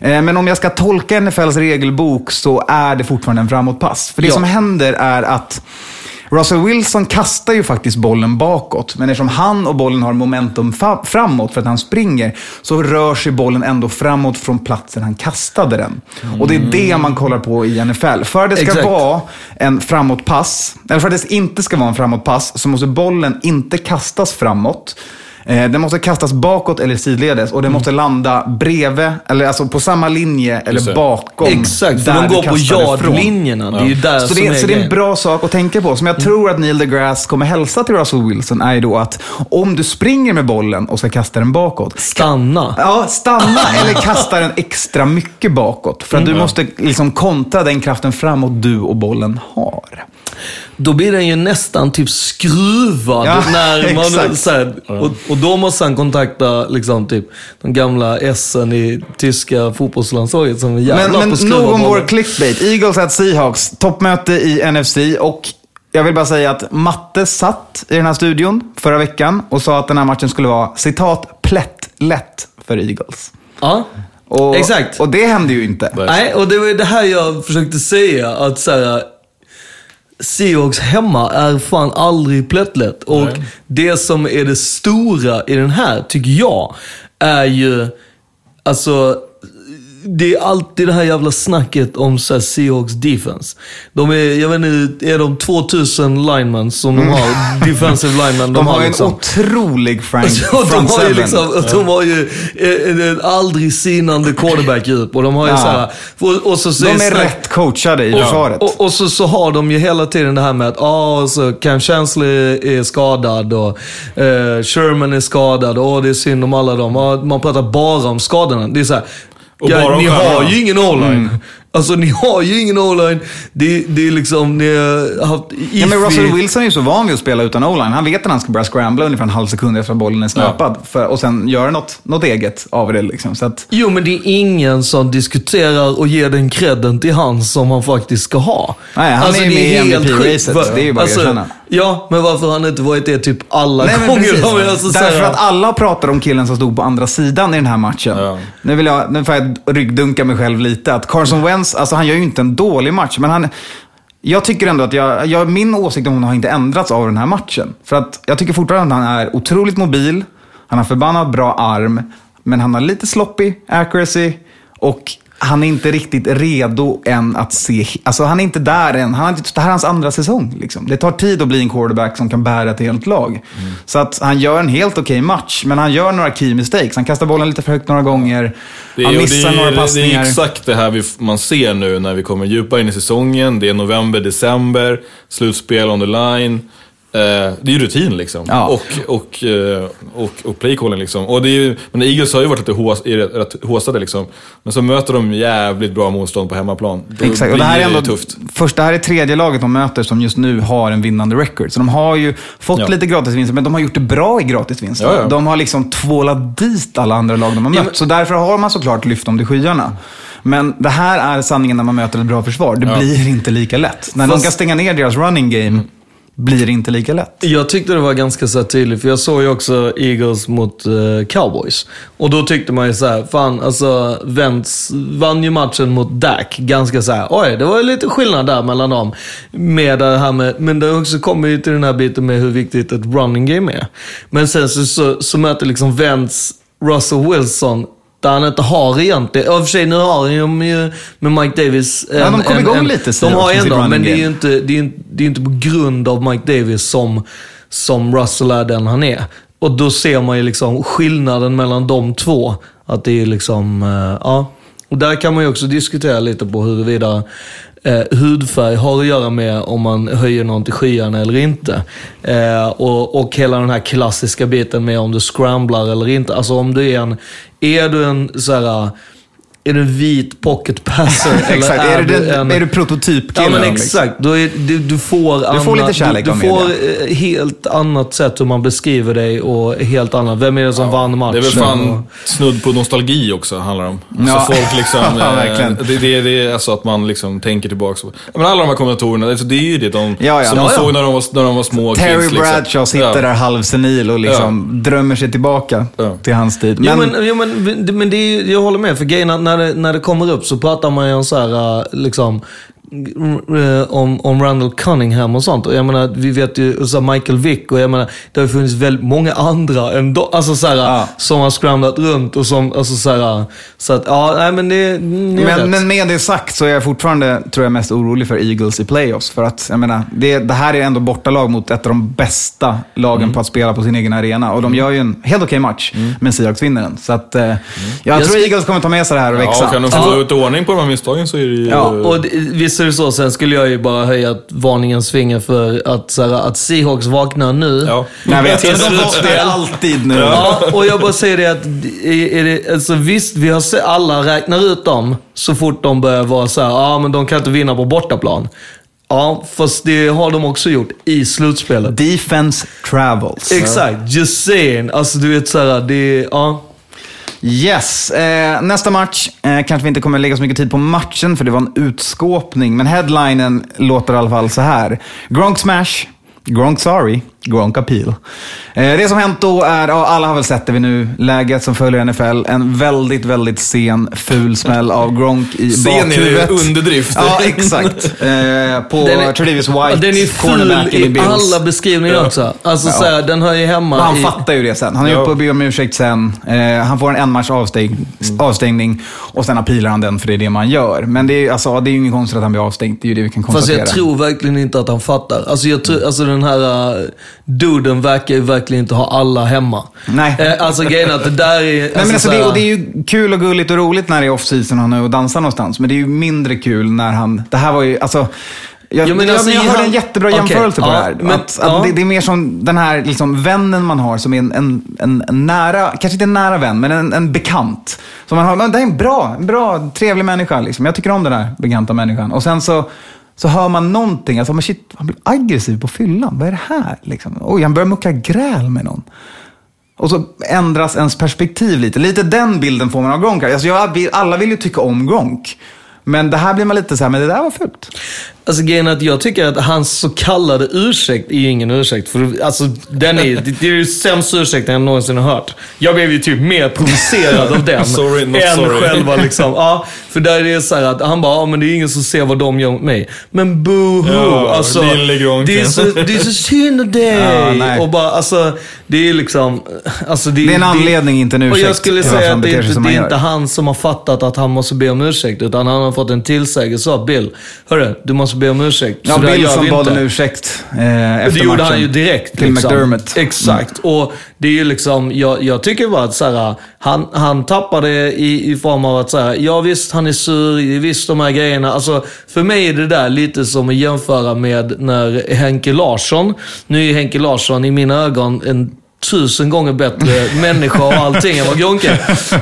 Eh, men om jag ska tolka NFLs regelbok så är det fortfarande en framåtpass. För det Ja. som händer är att Russell Wilson kastar ju faktiskt bollen bakåt, men eftersom han och bollen har momentum framåt för att han springer, så rör sig bollen ändå framåt från platsen han kastade den. Och det är det man kollar på i NFL. För att det ska Exakt. vara en framåtpass, eller för att det inte ska vara en framåtpass, så måste bollen inte kastas framåt. Eh, Den måste kastas bakåt eller sidledes och den måste landa bredvid, eller alltså på samma linje eller bakom. Exakt, för de går på yardlinjerna. Det är ju där Så som det, är så det är en bra sak att tänka på. Som jag tror att Neil deGrasse kommer hälsa till Russell Wilson är ju då att om du springer med bollen och ska kasta den bakåt. Stanna. Ja, stanna eller kasta den extra mycket bakåt. För att Mm. du måste liksom kontra den kraften framåt du och bollen har. Då blir den ju nästan typ skruvad Ja, när man... exakt. Så här, och, och då måste han kontakta liksom typ de gamla essen i tyska fotbollslandslaget som är jävla Men, på men nog om vår clickbait. Eagles at Seahawks, toppmöte i NFC och jag vill bara säga att Matte satt i den här studion förra veckan och sa att den här matchen skulle vara citat plätt lätt för Eagles. Ja, Och, exakt. Och det hände ju inte. Nej, och det var ju det här jag försökte säga. Att så här, Seahawks hemma är fan aldrig plättlätt. Och Nej. det som är det stora i den här, tycker jag, är ju... Alltså, det är alltid det här jävla snacket om så här, Seahawks defense. De är, jag vet inte, är de 2000 linemen som de har? Defensive linemen Mm. De har en liksom. otrolig Frank, Och de front har liksom, de har ju en, en aldrig sinande quarterback-djup. Och de har ju Ja. så här, och, och så De säger är snack- rätt coachade i försvaret. och, och så, så har de ju hela tiden det här med att ah, så Cam Chancellor är skadad och eh, Sherman är skadad och det är synd om alla dem. Och Man pratar bara om skadorna. Det är så här, Och bara ni har ju ingen o-line. Alltså ni har ju ingen o-line. Det, det är liksom, ni har haft... Ja, men Russell Wilson är ju så van vid att spela utan o-line. Han vet att han ska börja scrambla ungefär en halv sekund efter att bollen är snöpad. För, och sen göra något, något eget av det. Liksom. Så att, Jo, men det är ingen som diskuterar och ger den credden till han som han faktiskt ska ha. Nej, han är ju med i MVP-racet. Det är ju bara att erkänna. Ja, men varför har han inte varit det typ alla Nej, men gånger? alltså Därför att alla pratar om killen som stod på andra sidan i den här matchen. Ja. Nu, vill jag, nu får jag ryggdunka mig själv lite. Att Carson Wentz, alltså han gör ju inte en dålig match, men han... Jag tycker ändå att jag, jag, min åsikt om honom har inte ändrats av den här matchen. För att jag tycker fortfarande att han är otroligt mobil, han har förbannat bra arm, men han har lite sloppy accuracy och han är inte riktigt redo än att se... Alltså han är inte där än. Han det här är hans andra säsong. Liksom. Det tar tid att bli en quarterback som kan bära ett helt lag. Mm. Så att han gör en helt okej match, men han gör några key mistakes. Han kastar bollen lite för högt några gånger. Det han missar det, några är, det passningar. är exakt det här vi, man ser nu när vi kommer djupare in i säsongen. Det är november, december, slutspel on the line. Eh, det är ju rutin liksom. Ja. Och, och, eh, och, och playcalling liksom. Och det är ju, men Eagles har ju varit lite hås, håsade liksom. Men så möter de jävligt bra motstånd på hemmaplan. Då Exakt, och det här är ändå tufft. först, det här är tredje laget de möter som just nu har en vinnande record. Så de har ju fått Ja. lite gratisvinster, men de har gjort det bra i gratisvinster. Ja, ja. De har liksom tvålat dit alla andra lag de har mött. men- Så därför har man såklart lyft dem till skyarna. Men det här är sanningen när man möter ett bra försvar. Det blir inte lika lätt. När de Fast- kan stänga ner deras running game blir det inte lika lätt. Jag tyckte det var ganska så tydligt, för jag såg ju också Eagles mot uh, Cowboys. Och då tyckte man ju så här, fan alltså Wentz vann ju matchen mot Dak ganska så här. oj det var ju lite skillnad där mellan dem. Med det här med, men det också kommer ju till den här biten med hur viktigt ett running game är. Men sen så, så, så möter liksom Wentz Russell Wilson där han inte har egentligen, i och för sig nu har han ju med Mike Davis en, Ja, de kom igång lite, De har ändå, men det är ju inte, det är, inte- det är inte på grund av Mike Davis som, som Russell är den han är. Och då ser man ju liksom skillnaden mellan de två. Att det är liksom, eh, ja. Och där kan man ju också diskutera lite på huruvida eh, hudfärg har att göra med om man höjer någon till skyarna eller inte. Eh, och, och hela den här klassiska biten med om du scramblar eller inte. Alltså om du är en, är du en så här, är du en vit pocket passer? eller Exakt, är, du, den, en, är du prototypkillen? Ja men liksom? exakt. Då är, du, du får, Du får lite kärlek Du, du får media. eh, helt annat sätt hur man beskriver dig och helt annat. Vem är det som vann matchen? Det är väl fan Och- snudd på nostalgi också, handlar det om. Alltså Ja. folk liksom... Ja, eh, verkligen. det, det, det är alltså att man liksom tänker tillbaka. Men alla de här kommentatorerna, alltså det är ju det de, Ja, ja. som man Ja, ja. såg när de var, när de var små Terry kids. Liksom. Bradshaw sitter Ja. där halvsenil och liksom drömmer sig tillbaka Ja. till hans tid. Jo, Men, men, jo, men, men det är, jag håller med. För grejen är när det, när det kommer upp så pratar man ju om så här, äh, liksom, om, om Randall Cunningham och sånt. Och jag menar, vi vet ju så Michael Vick och jag menar, det har ju funnits väldigt många andra än de, alltså så här, Ja. som har scramlat runt och som, alltså så här, så att, ja, nej men det, det är rätt. men, men med det sagt så är jag fortfarande, tror jag, mest orolig för Eagles i playoffs. För att, jag menar, det, det här är ändå bortalag mot ett av de bästa lagen Mm. på att spela på sin egen arena. Och de gör ju en helt okej match, men Seahawks vinner den. Så att, eh, jag Jag tror ska- Eagles kommer ta med sig det här och växa. Ja, kan de få ut ordning på de här misstagen så är det ju... Ja, Och det- det så, sen skulle jag ju bara höja varningens finger för att, så här, att Seahawks vaknar nu. Ja. Jag vet, Till men de vaknar alltid nu. Ja, och jag bara säger det att, är, det, alltså visst, vi har sett, alla räknar ut dem så fort de börjar vara så här, ja men de kan inte vinna på bortaplan. Ja, fast det har de också gjort i slutspelet. Defense travels. Exakt, just saying. Alltså du vet såhär, det, ja. Yes, eh, nästa match. Eh, kanske vi inte kommer lägga så mycket tid på matchen för det var en utskåpning. Men headlinen låter i alla fall så här. Gronk smash, Gronk sorry, Gronk appeal. Eh, det som hänt då är, ja, alla har väl sett det vid nu, läget som följer NFL. En väldigt, väldigt sen ful smäll av Gronk i Sen är det bakhuvudet. underdrift. Ja, exakt. Eh, på Tredavious White, ja, den är ful i Bills. alla beskrivningar också. Alltså Ja. såhär, den hör ju hemma Och han i... fattar ju det sen. Han är Ja. uppe och ber om ursäkt sen. Eh, han får en enmatch avstäng, avstängning och sen appealar han den för det är det man gör. Men det är, alltså, det är ju inget konstigt att han blir avstängd. Det är ju det vi kan Fast konstatera. jag tror verkligen inte att han fattar. Alltså, jag tror, alltså den här uh, duden verkar ju verkligen inte ha alla hemma. Nej. Eh, alltså grejen att det där är... Nej, men alltså, det, såhär- och det är ju kul och gulligt och roligt när det är off-season och han är och dansar någonstans. Men det är ju mindre kul när han... Det här var ju... Alltså, jag, Ja, men jag, alltså, jag hörde han- en jättebra Okej, jämförelse på ja, det här. men- att, ja. att det, det är mer som den här liksom, vännen man har som är en, en, en, en nära, kanske inte en nära vän, men en, en bekant. Som man har, men det är en bra, en bra, trevlig människa. Liksom. Jag tycker om den här bekanta människan. Och sen så, så hör man någonting, alltså, men shit, han blir aggressiv på fyllan. Vad är det här? Liksom? Oj, han börjar mucka gräl med någon. Och så ändras ens perspektiv lite. Lite den bilden får man av Gronk. Alltså jag, alla vill ju tycka om Gronk. Men det här blir man lite så här, men det där var fult. Alltså grejen är att jag tycker att hans så kallade ursäkt är ju ingen ursäkt. För alltså, den är, det, det är ju sämsta ursäkten jag någonsin har hört. Jag blev ju typ mer provocerad av den. Sorry, not än sorry. själva liksom. Ja, för där är det så här att han bara, ja men det är ingen som ser vad de gör mot mig. Men boohoo! Ja, alltså, det, är så, det är så synd om dig. Ja, och bara, alltså, det är liksom... Alltså, Det är en anledning, inte en Och jag ursäkt skulle säga att det, det han är inte han som har fattat att han måste be om ursäkt. Utan han har fått en tillsägelse av Bill. Hörru, du måste be om ursäkt. Ja, Bill som bad om ursäkt eh, efter Det gjorde matchen. han ju direkt. Till liksom. McDermott. Mm. Exakt. Och det är ju liksom, jag, jag tycker bara att så här, han, han tappade i, i form av att så här, ja visst han är sur, visst de här grejerna. Alltså, för mig är det där lite som att jämföra med när Henke Larsson, nu är Henke Larsson i mina ögon en tusen gånger bättre människa och allting än vad Gronke.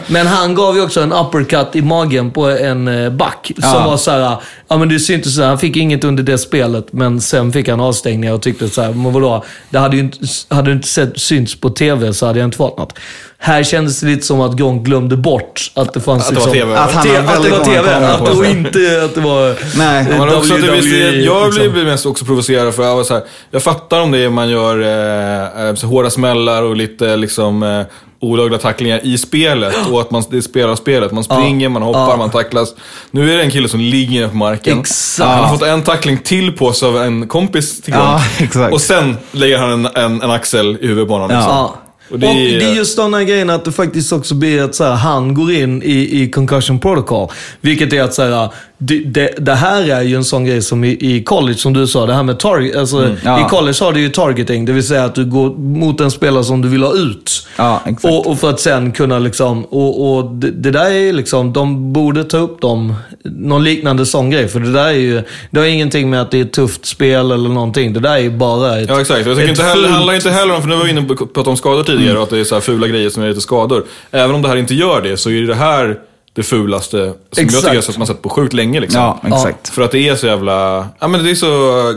Men han gav ju också en uppercut i magen på en eh, back. Som Ja. var så här, ja men det syntes så här, han fick inget under det spelet, men sen fick han avstängningar och tyckte så här, men vadå? Det hade ju inte, hade inte sett, synts på TV så hade jag inte fått något. Här kändes det lite som att Gronk glömde bort att det fanns Att det var liksom, TV. Att han har att det var TV, att, och inte att det var Nej. eh, Men också att det blir, WWE, jag liksom. blir mest också provocerad för jag var så här, jag fattar om det är man gör eh, eh, så hårda smällar och lite liksom eh, olagliga tacklingar i spelet och att man det spelar spelet. Man springer, man hoppar, Ja. man tacklas. Nu är det en kille som ligger på marken. Exakt. Han har fått en tackling till på sig av en kompis till Gronk. exakt. Och sen lägger han en, en, en axel i huvudet på honom. Liksom. Och Och det det, är- är just den här grejen att det faktiskt också blir att så här, han går in i, i concussion protocol. Vilket är att så här, det, det, det här är ju en sån grej som i, i college, som du sa, det här med target. Alltså, Mm, ja. I college har du ju targeting, det vill säga att du går mot en spelare som du vill ha ut. Ja, exakt. Och, och för att sen kunna liksom, och, och det, det där är liksom, de borde ta upp dem, någon liknande sån grej. För det där är ju, det har ingenting med att det är ett tufft spel eller någonting. Det där är ju bara ett Ja, exakt. Jag tycker inte heller, fult- handlar inte heller om, för nu var vi inne på att prata om skador tidigare och att det är så här fula grejer som är lite skador. Även om det här inte gör det så är det här det fulaste som Exakt. jag tycker att man sett på sjukt länge. Liksom. Ja, exakt. För att det är så jävla, ja men det är så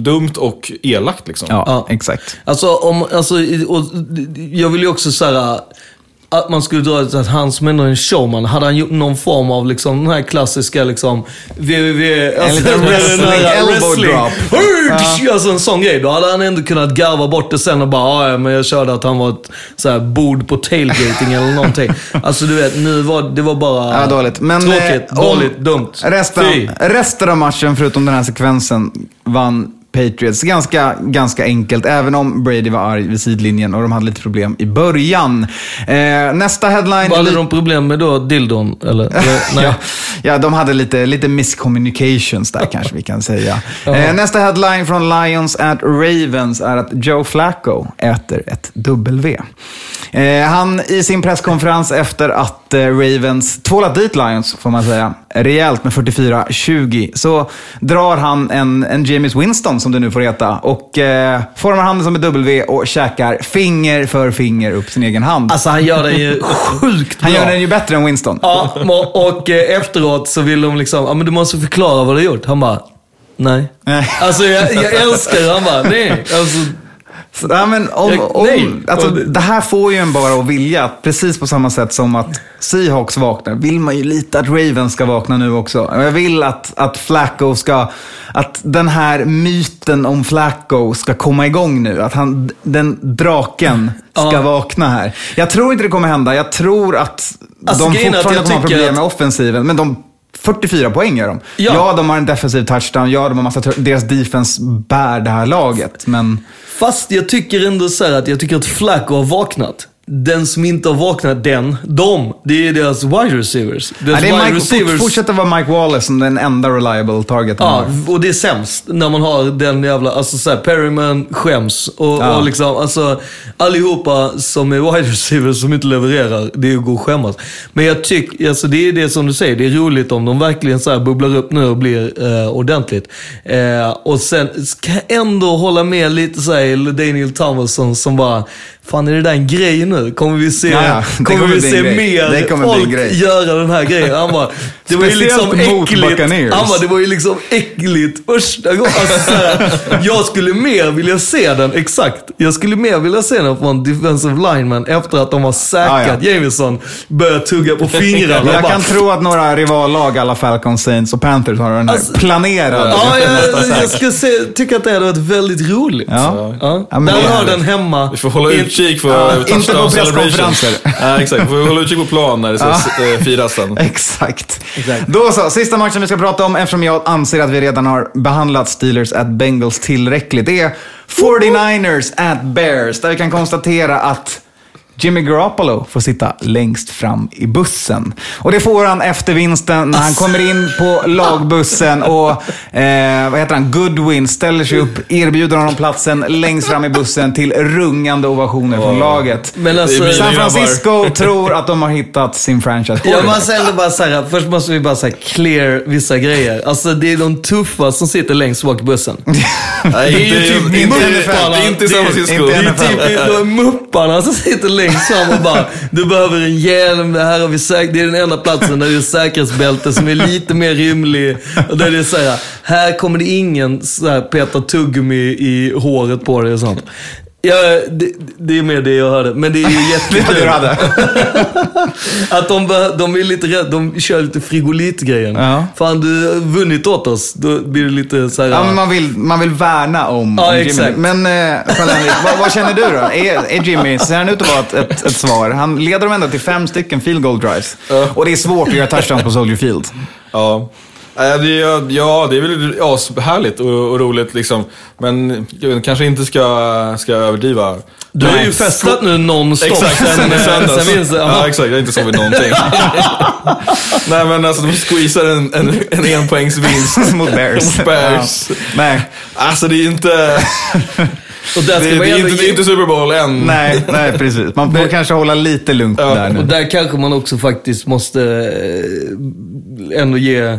dumt och elakt liksom. Ja, Ja. exakt. Alltså, om, alltså och, jag vill ju också säga att man skulle dra att han som ändå är en showman, hade han gjort någon form av liksom, den här klassiska liksom, www, alltså, här wrestling elbow drop. Alltså en sån grej. Då hade han ändå kunnat garva bort det sen och bara, "Ah, ja men jag körde att han var ett så här, bord på tailgating eller någonting. Alltså du vet, nu var det var bara Ja, dåligt. Men, tråkigt, eh, dåligt, dumt. Resten, Fy. resten av matchen, förutom den här sekvensen, vann Patriots ganska, ganska enkelt. Även om Brady var arg vid sidlinjen och de hade lite problem i början. Eh, nästa headline... Hade de problem med då dildon? Eller? Eller- Nej. ja, ja, de hade lite, lite miscommunications där kanske vi kan säga. Eh, nästa headline från Lions at Ravens är att Joe Flacco äter ett W. Eh, han i sin presskonferens efter att eh, Ravens tvålat dit Lions, får man säga, rejält med 44-20, så drar han en, en James Winston, som det nu får heta, och eh, formar handen som ett W och käkar finger för finger upp sin egen hand. Alltså han gör den ju sjukt han bra. gör den ju bättre än Winston. Ja, och, och eh, efteråt så vill de liksom, ja men du måste förklara vad du har gjort. Han bara, nej. Nej. Alltså jag, jag älskar det. Han bara, nej. Alltså, Så, ja, men om, Jag- om, alltså, det- här får ju en bara att vilja, precis på samma sätt som att Seahawks vaknar, vill man ju lite att Ravens ska vakna nu också. Jag vill att, att Flacco ska, att den här myten om Flacco ska komma igång nu. Att han, den draken ska Ja. vakna här. Jag tror inte det kommer hända. Jag tror att Alltså, de fortfarande kommer ha problem med offensiven, men de 44 poäng gör de. Ja. Ja. de har en defensiv touchdown. Ja, de har massa... Deras defense bär det här laget, men... fast jag tycker ändå så här att jag tycker att Flacco har vaknat. Den som inte har vaknat, den, de, det är deras wide receivers. Ja, Deras det är Mike, receivers. fort, fortsätter vara Mike Wallace som den enda reliable targeten Ja, har. och det är sämst när man har den jävla, alltså såhär, Perryman skäms. Och, Ja. och liksom, alltså allihopa som är wide receivers som inte levererar, det är att gå och skämmas. Men jag tycker, alltså det är det som du säger, det är roligt om de verkligen så här bubblar upp nu och blir eh, ordentligt. Eh, och sen ska jag ändå hålla med lite såhär Daniel Thomason som bara, Fan, är det där en grej nu? Kommer vi se, Ja, ja. Kommer kommer vi se mer folk göra den här grejen? Han bara, det var ju liksom mot äckligt. Han bara, det var ju liksom äckligt första gången. Alltså, jag skulle mer vilja se den, exakt. Jag skulle mer vilja se den från defensive lineman efter att de har säkrat Ja, Jameson. Börjar tugga på fingrarna. Jag Bara, kan tro att några rivallag, alla Falcons, Saints och Panthers, har den här Alltså- planerad. Ja, jag, jag skulle se, tycka att det hade varit väldigt roligt. Ja. Ja. Ja, men Där har den hemma. Vi får hålla utkik för Ja, ja, inte touchdown på presskonferenser. Ja, exakt. Vi får hålla utkik på plan när det ska eh, firas sen. Exakt. Då så, sista matchen vi ska prata om, eftersom jag anser att vi redan har behandlat Steelers at Bengals tillräckligt, det är 49ers at Bears, där vi kan konstatera att Jimmy Garoppolo får sitta längst fram i bussen. Och det får han efter vinsten när han kommer in på lagbussen och, eh, vad heter han, Goodwin ställer sig upp, erbjuder honom platsen längst fram i bussen till rungande ovationer från laget. Men alltså, San. Francisco tror att de har hittat sin franchise Jag måste ändå bara säga, först måste vi bara säga clear vissa grejer. Alltså det är de tuffa som sitter längst bak i bussen. Det är ju inte- typ inte mupparna. Det är inte San Francisco. inte Det är typ mupparna som sitter längst fram och bara, du behöver en hjälm, det här har vi säkert. Det är den enda platsen där det är säkerhetsbälte som är lite mer rymlig. Och där det är så här, här kommer det ingen så här peta tuggummi i håret på dig och sånt. Ja, det, det är mer det jag hörde, men det är ju jättekul. hade. Att de, de är lite rädda, de kör lite frigolit-grejen. Ja. Fan, du har vunnit åt oss. Då blir det lite så här... Ja, men man, vill, man vill värna om, Ja, om Jimmy. exakt. Men eh, vad, vad känner du då? Är, är Jimmy, ser han ut att vara ett, ett, ett svar? Han leder dem ändå till fem stycken field goal drives. Och det är svårt att göra touchdowns på Soldier Field. Ja. Ja, det är, ja, det är väl ja, härligt och, och roligt liksom. Men jag vet, kanske inte ska, ska överdriva. Du har ju festat nu nonstop Exakt, sen, sen i söndags. Ja, exakt. Jag har inte sovit någonting. Nej, men alltså de squeezar en, en, en enpoängsvinst Mot Bears. mot Bears. Ja. Nej, Alltså det är inte... Och där Det, det, ändå inte, det är inte Super Bowl än. nej, nej, precis. Man får kanske hålla lite lugnt där Och nu. där kanske man också faktiskt måste eh, ändå ge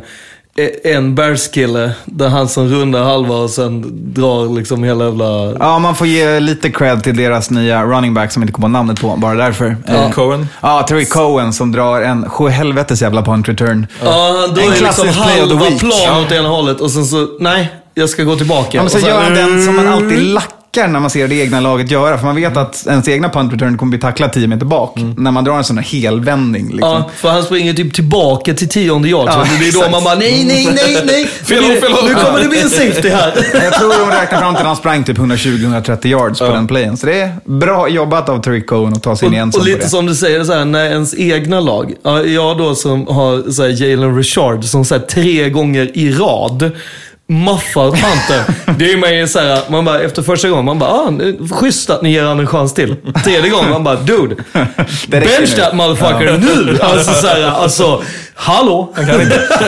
en Bears-kille, där han som rundar halva och sen drar liksom hela jävla... Ja, man får ge lite cred till deras nya running back som inte kommer på namnet på, bara därför. Ja. Eh, Cohen. Ja, Terry Cohen som drar en sjuhelvetes jävla punt return. Ja, han drar En liksom klassisk play of the halva plan Ja. åt ena hållet och sen så, nej, jag ska gå tillbaka. Ja, men så Och gör han den som man alltid Mm. Lackar när man ser det egna laget göra. För man vet att ens egna punt return kommer bli tacklad 10 meter bak. När man drar en sån här helvändning. Liksom. Ja, för han springer typ tillbaka till tionde yard. Ja, det är då man bara, nej, nej, nej, nej. Fel håll, fel håll. Nu kommer det bli en safety här. Jag tror de räknar fram till att han sprang typ 120-130 yards på den playen. Så det är bra jobbat av Terry Cohen att ta sig in i Och, ensam och lite som du säger, så här, när ens egna lag, ja, jag då som har så här, Jalen Richard som så här, tre gånger i rad maffar panten. Det är ju så här, man bara, efter första gången, man bara, ah, schysst att ni ger han en chans till. Tredje gången, man bara, dude, bench that motherfucker nu. Alltså så här, alltså, hallå? Nej,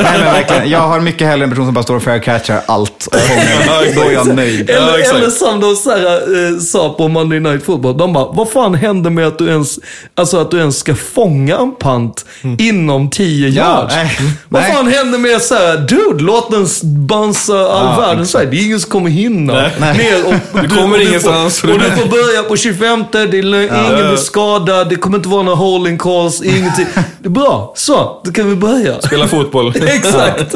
men verkligen. Jag har mycket hellre en person som bara står och fair-catchar allt och. Då är jag nöjd. Eller, exakt. eller som de så här, eh, sa på Monday Night Football. De bara, vad fan händer med att du ens, alltså att du ens ska fånga en pant inom 10 Ja, yards? nej. vad Nej. fan händer med så här, dude, låt den bounsa all Ja, världen så här. Det är ingen som kommer hinna Nej. ner. Och, Du kommer och ingenstans. Får, och du får börja på 25, det är, ingen blir skadad, det kommer inte vara några holding calls, ingenting. Det är bra, så, då kan vi börja. Spela fotboll. Exakt.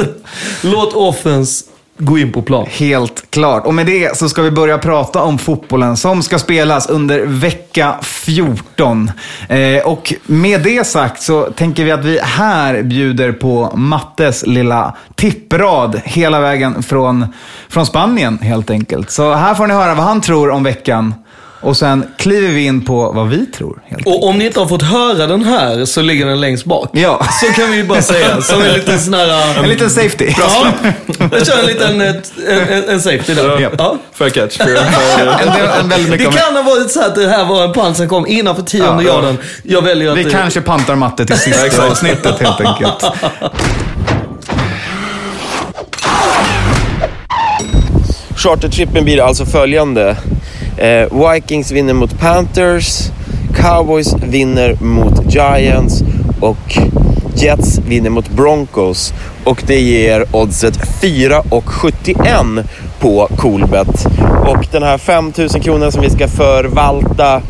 Låt offense gå in på plan. Helt klart. Och med det så ska vi börja prata om fotbollen som ska spelas under vecka 14. Eh, och med det sagt så tänker vi att vi här bjuder på Mattes lilla tipprad hela vägen från, från Spanien helt enkelt. Så här får ni höra vad han tror om veckan. Och sen kliver vi in på vad vi tror. Helt Och om ni inte har fått höra den här så ligger den längst bak. Ja. Så kan vi ju bara säga. Som en liten sån här... En liten safety. Ja, jag kör en liten ett, en, en, en safety där. Ja. Ja. Fair catch. Fair, fair. En, en väldigt Det kan ha varit så att det här var en pant som kom innanför tionde Ja, ja. Jag väljer att... Vi det- kanske pantar matte till sista avsnittet helt enkelt. Chartertrippen blir alltså följande. Eh, Vikings vinner mot Panthers, Cowboys vinner mot Giants och Jets vinner mot Broncos. Och det ger oddset 4,71 på Coolbet. Och den här 5000 kronor som vi ska förvalta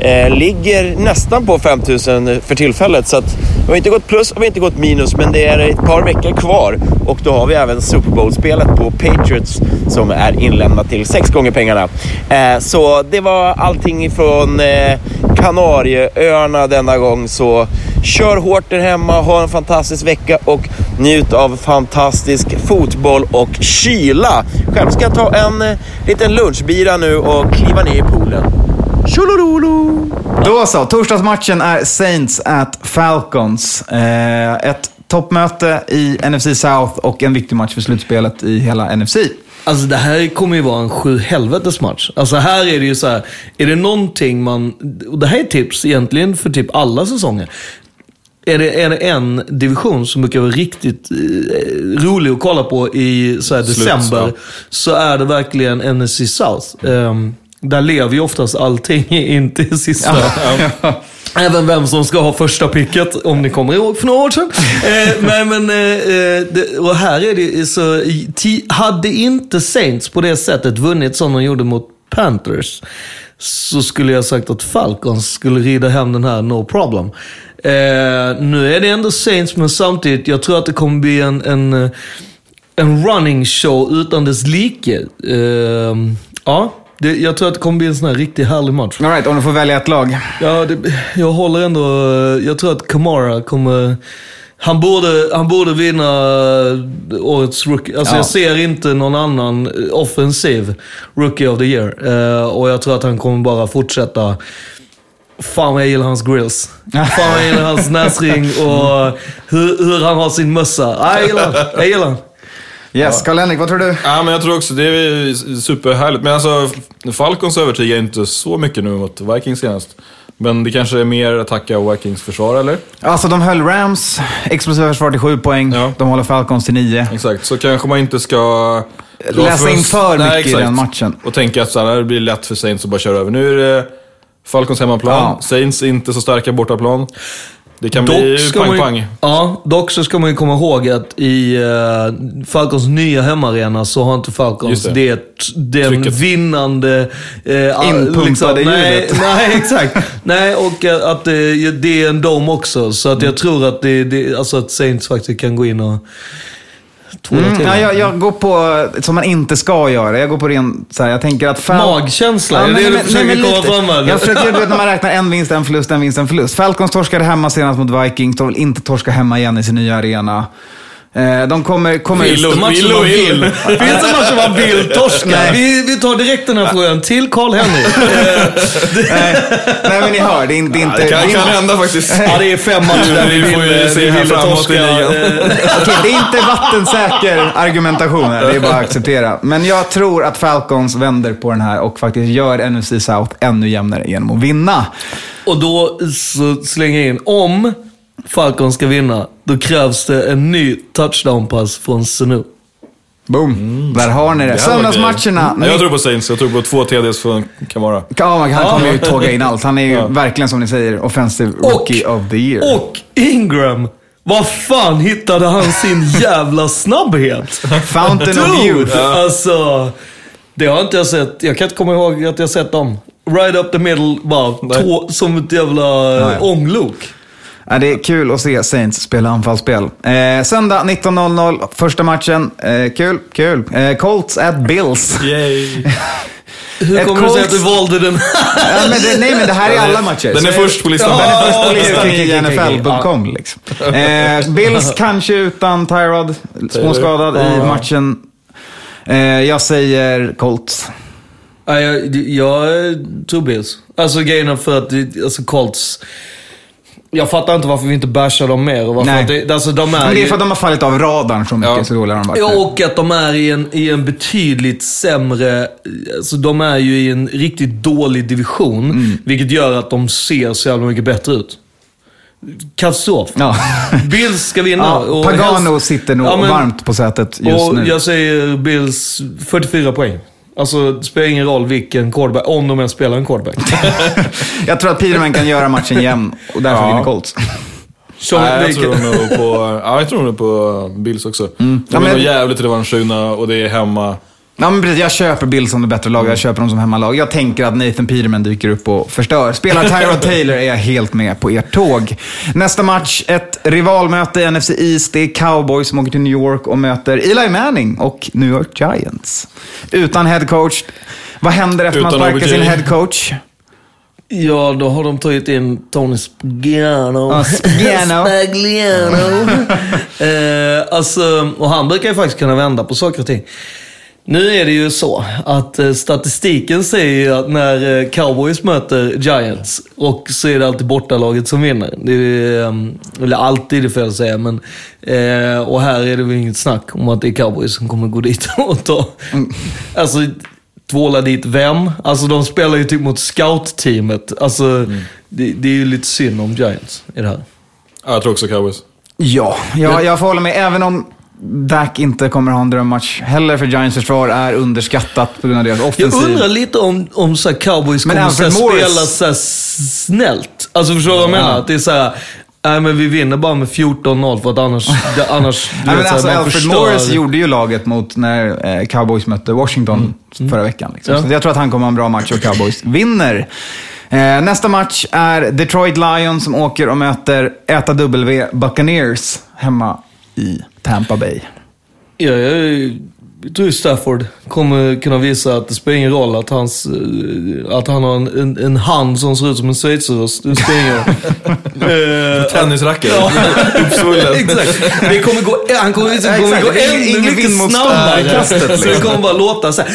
Eh, ligger nästan på 5000 för tillfället. Så att vi har inte gått plus och vi har inte gått minus, men det är ett par veckor kvar. Och då har vi även Super Bowl-spelet på Patriots som är inlämnat till sex gånger pengarna. Eh, så det var allting från eh, Kanarieöarna denna gång. Så kör hårt där hemma, ha en fantastisk vecka och njut av fantastisk fotboll och kyla. Själv ska jag ta en eh, liten lunchbira nu och kliva ner i poolen. Tjolololo! Då så, torsdagsmatchen är Saints at Falcons. Eh, ett toppmöte i NFC South och en viktig match för slutspelet i hela NFC. Alltså det här kommer ju vara en sju helvetes match. Alltså här är det ju så här, är det någonting man, och det här är tips egentligen för typ alla säsonger. Är det, är det en division som brukar vara riktigt eh, rolig att kolla på i så här, december, ja. så är det verkligen NFC South. Ehm, där lever ju oftast allting in till sista. Även vem som ska ha första picket, om ni kommer ihåg för några år sedan. Eh, men, men, eh, det, och här är det så, hade inte Saints på det sättet vunnit som de gjorde mot Panthers, så skulle jag sagt att Falcons skulle rida hem den här no problem. Eh, nu är det ändå Saints, men samtidigt, jag tror att det kommer bli en, en, eh, en running show utan dess like. Eh, ja, det, jag tror att det kommer bli en sån här riktigt härlig match. All right, om du får välja ett lag. Ja, det, jag håller ändå... Jag tror att Kamara kommer... Han borde, han borde vinna årets rookie. Alltså Ja. jag ser inte någon annan offensiv rookie of the year. Eh, och jag tror att han kommer bara fortsätta. Fan vad jag gillar hans grills. Fan vad jag gillar hans näsring och hur, hur han har sin mössa. Ah, jag gillar Jag gillar. Yes, Karl-Henrik, vad tror du? Ja, men jag tror också det är superhärligt. Men alltså, Falcons övertygar inte så mycket nu mot Vikings senast. Men det kanske är mer att tacka Vikings försvar, eller? Alltså, de höll Rams explosiva försvar till 7 poäng. Ja. De håller Falcons till 9. Exakt, så kanske man inte ska... Läsa in för Nej, mycket i exakt. den matchen. Och tänka att så här, det blir lätt för Saints att bara köra över. Nu är det Falcons hemmaplan. Ja. Saints inte så starka bortaplan. Det kan bli Dock ju- pang-pang. ja, dock så ska man ju komma ihåg att i uh, Falcons nya hemmaarena så har inte Falcons Just det. det. den Trycket. vinnande... Uh, Inpumpade nej, ljudet. nej, exakt. nej, och eh, att det, det är en dom också. Så att jag tror att, det, det, alltså att Saints faktiskt kan gå in och... tvåla Mm, ja, jag, jag går på, som man inte ska göra, jag går på ren, så här, jag tänker att... Fal- Magkänsla, är det men- det du men- försöker nej, men komma fram med? Jag försöker, du vet när man räknar en vinst, en förlust, en vinst, en förlust. Falcons torskade hemma senast mot Vikings, de vill inte torska hemma igen i sin nya arena. Eh, de kommer... kommer Vill matcher vill och vill. Finns det matcher man vill torska? Vi, vi tar direkt den här frågan till Karl-Henrik. nej, nej, men ni hör, det är inte... Ja, det kan, det är kan hända faktiskt. Ja, det är fem matcher där vi Vi får vill, se vi vill torska. Eh, Okej, det är inte vattensäker argumentation här, det är bara att acceptera. Men jag tror att Falcons vänder på den här och faktiskt gör NFC South ännu jämnare genom att vinna. Och då så slänger jag in, om Falcon ska vinna, då krävs det en ny touchdown-pass från Sanu. Boom, där har ni det. Söndagsmatcherna. Ja, Jag tror på Saints. Jag tror på två TDs från Kamara. Ja, han kommer ju tåga in allt. Han är ju verkligen, som ni säger, offensive Och, rookie of the year. och Ingram! Var fan hittade han sin jävla snabbhet? Fountain of Dude! youth. Alltså, det har inte jag sett. Jag kan inte komma ihåg att jag sett dem. Right up the middle, bara Nej. tå, som ett jävla ja. äh, ånglok. Ja, det är kul att se Saints spela anfallsspel. Eh, söndag 19.00, första matchen. Eh, kul, kul. Eh, Colts at Bills. Yay. Hur Ett kommer det sig att Colts- du valde den Ja, men det, nej, men det här är alla matcher. Den är först på listan. Den är först på Ja, listan i. NFL.com. Liksom. Eh, Bills kanske utan Tyrod, småskadad i Ja. matchen. Eh, jag säger Colts. Ja, jag, jag tror Bills. Alltså grejen för att det- alltså Colts... Jag fattar inte varför vi inte bashar dem mer. Och varför Nej. att det, alltså de är Men det är för att de har fallit av radarn så mycket, Ja. så dåliga har de varit. Ja, och att de är i en, i en betydligt sämre... Alltså de är ju i en riktigt dålig division. Mm. Vilket gör att de ser så jävla mycket bättre ut. Katastrof. Ja. Bills ska vinna. Ja, och Pagano helst- sitter nog Ja, men- varmt på sätet just och nu. jag säger Bills 44 poäng. Alltså, det spelar ingen roll vilken quarterback, om de ens spelar en quarterback. Jag tror att Peterman kan göra matchen jämn och därför Ja. vinner Colts. Så, Nej, jag tror nog på, ja, jag tror nog på Bills också. Mm. Ja, De är men- nog jävligt revanschsugna och det är hemma. Ja, men precis, jag köper Bills som det bättre lag, jag köper dem som hemmalag. Jag tänker att Nathan Peterman dyker upp och förstör. Spelar Tyrod Taylor är jag helt med på ert tåg. Nästa match, ett rivalmöte i NFC East. Det är Cowboys som åker till New York och möter Eli Manning och New York Giants. Utan head coach. Vad händer efter man Utan sparkar OBJ. sin head coach? Ja, då har de tagit in Tony Spagliano. Ja, Spagliano. Spagliano. eh, alltså, och han brukar ju faktiskt kunna vända på saker och ting. Nu är det ju så att eh, statistiken säger ju att när eh, Cowboys möter Giants och så är det alltid bortalaget som vinner. Det är, eh, eller alltid det fel att säga, men eh, och här är det väl inget snack om att det är Cowboys som kommer gå dit och ta... Alltså, tvåla dit vem? Alltså de spelar ju typ mot scout-teamet. Alltså, det, det är ju lite synd om Giants i det här. Ja, jag tror också cowboys. Ja, jag, jag får hålla med. Även om Dak inte kommer ha en drömmatch heller, för Giants försvar är underskattat på grund av deras Jag offensiv. undrar lite om, om så cowboys Men kommer så spela så snällt. Alltså förstår du vad jag menar? Att det är så här, nej men vi vinner bara med 14-0 för att annars, annars Nej, men alltså, Alfred förstör. Morris gjorde ju laget mot när eh, Cowboys mötte Washington förra veckan. Liksom. Ja. Så jag tror att han kommer ha en bra match och Cowboys vinner. Eh, nästa match är Detroit Lions som åker och möter äta W Buccaneers hemma i Tampa Bay. Ja, jag, jag tror Stafford kommer kunna visa att det spelar ingen roll att, hans, eh, att han har en, en, en hand som ser ut som en schweizerost. Det spelar ingen roll. Eh, Tennisracket. Uppsvullen. Exakt. Det kommer gå, han kommer, det kommer exakt. gå ännu mycket snabbare. i kastet, Så det liksom. kommer bara låta så här.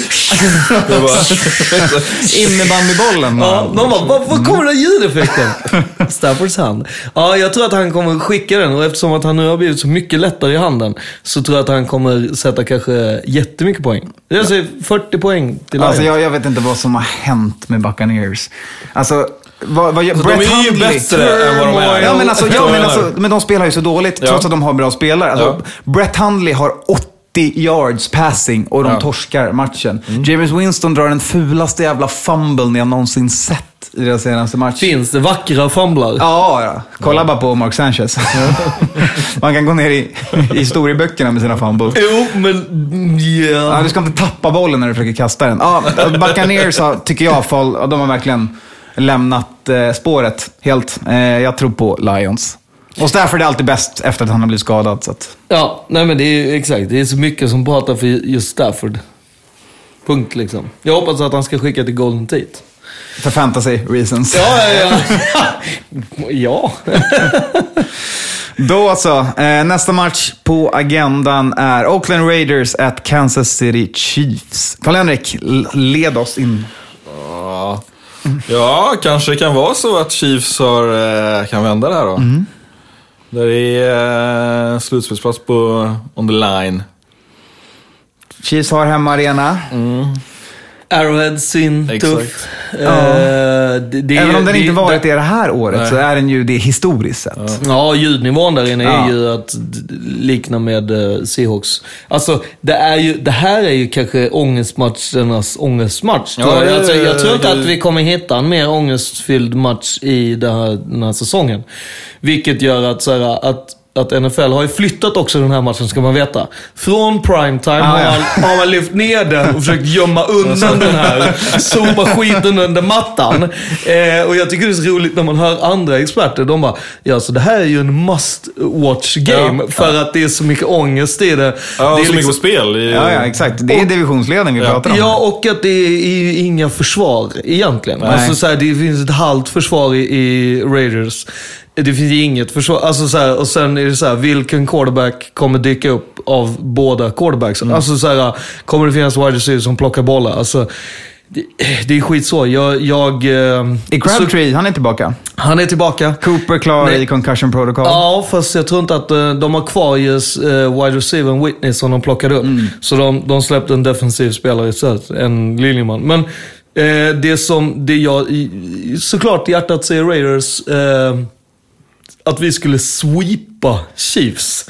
Innebandybollen. Ja, de bara, var, var kommer den ljudeffekten? Staffords hand. Ja, jag tror att han kommer skicka den och eftersom att han nu har blivit så mycket lättare i handen så tror jag att han kommer sätta kanske jättemycket poäng. Jag säger 40 poäng till Lions. Alltså, jag, jag vet inte vad som har hänt med Buccaneers. Alltså, vad, vad, de Brett är ju Hundley- bättre än vad de är. Ja, men, alltså, ja, men, alltså, men de spelar ju så dåligt, Ja. trots att de har bra spelare. Alltså, Brett Hundley har 80 yards passing och de Ja. torskar matchen. James Winston drar den fulaste jävla fumble jag någonsin sett i deras senaste match. Finns det vackra fumblar? Ja, ja. kolla bara på Mark Sanchez. Man kan gå ner i, i historieböckerna med sina fumbles. Jo, men ja. Ja, du ska inte tappa bollen när du försöker kasta den. Ja, Buccaneers tycker jag, fall, ja, de har verkligen lämnat eh, spåret helt. Eh, jag tror på Lions. Och Stafford är alltid bäst efter att han har blivit skadad. Så att, Ja, nej men det är exakt. Det är så mycket som pratar för just Stafford. Punkt liksom. Jag hoppas att han ska skicka till Golden Tate. för fantasy reasons. Ja, ja, ja. ja. Då så. Eh, nästa match på agendan är Oakland Raiders at Kansas City Chiefs. Karl-Henrik, led oss in. Ja. kanske det kan vara så att Chiefs har, eh, kan vända det här då. Där är eh, slutspelsplats på on the line. Chiefs har hemmaarena. Arrowhead, Exakt. tuff. Eh, det, det, Även om den det- inte varit det det här året Nej. så är den ju det historiskt sett. Ja, ljudnivån där inne Ja. är ju att likna med uh, Seahawks. Alltså, det, är ju, det här är ju kanske ångestmatchernas ångestmatch. Ja, tror jag. ja, Alltså, ja, jag tror inte ja. att vi kommer hitta en mer ångestfylld match i den här, den här säsongen. Vilket gör att, så här, att att NFL har ju flyttat också den här matchen, ska man veta. Från primetime Ah, har, ja. man, har man lyft ner den och försökt gömma undan den här. Sopa skiten under mattan. Eh, och jag tycker det är så roligt när man hör andra experter. De bara, ja så det här är ju en must watch game. Ja, för att det är så mycket ångest i det. Ja, och det är så mycket på liksom- spel. i- Ja, ja, exakt. Det är divisionsledning vi Ja. pratar om. Ja, och att det är ju inga försvar egentligen. Nej. Alltså, så här, det finns ett halvt försvar i, i Raiders. Det finns inget försvar. Alltså, så här, och sen är det så här, vilken quarterback kommer dyka upp av båda quarterbacks? Mm. Alltså, så här, kommer det finnas wide receivers som plockar bollar? Alltså, det, det är skit så. Jag... jag eh, I Crabtree, han är tillbaka. så, han är tillbaka. Cooper klar Nej. i concussion protocol. Ja, fast jag tror inte att eh, de har kvar just uh, wide receiver Whitney som de plockade upp. Så de, de släppte en defensiv spelare istället, en linjeman. Men eh, det som det jag, såklart hjärtat säger Raiders, eh, att vi skulle sweepa Chiefs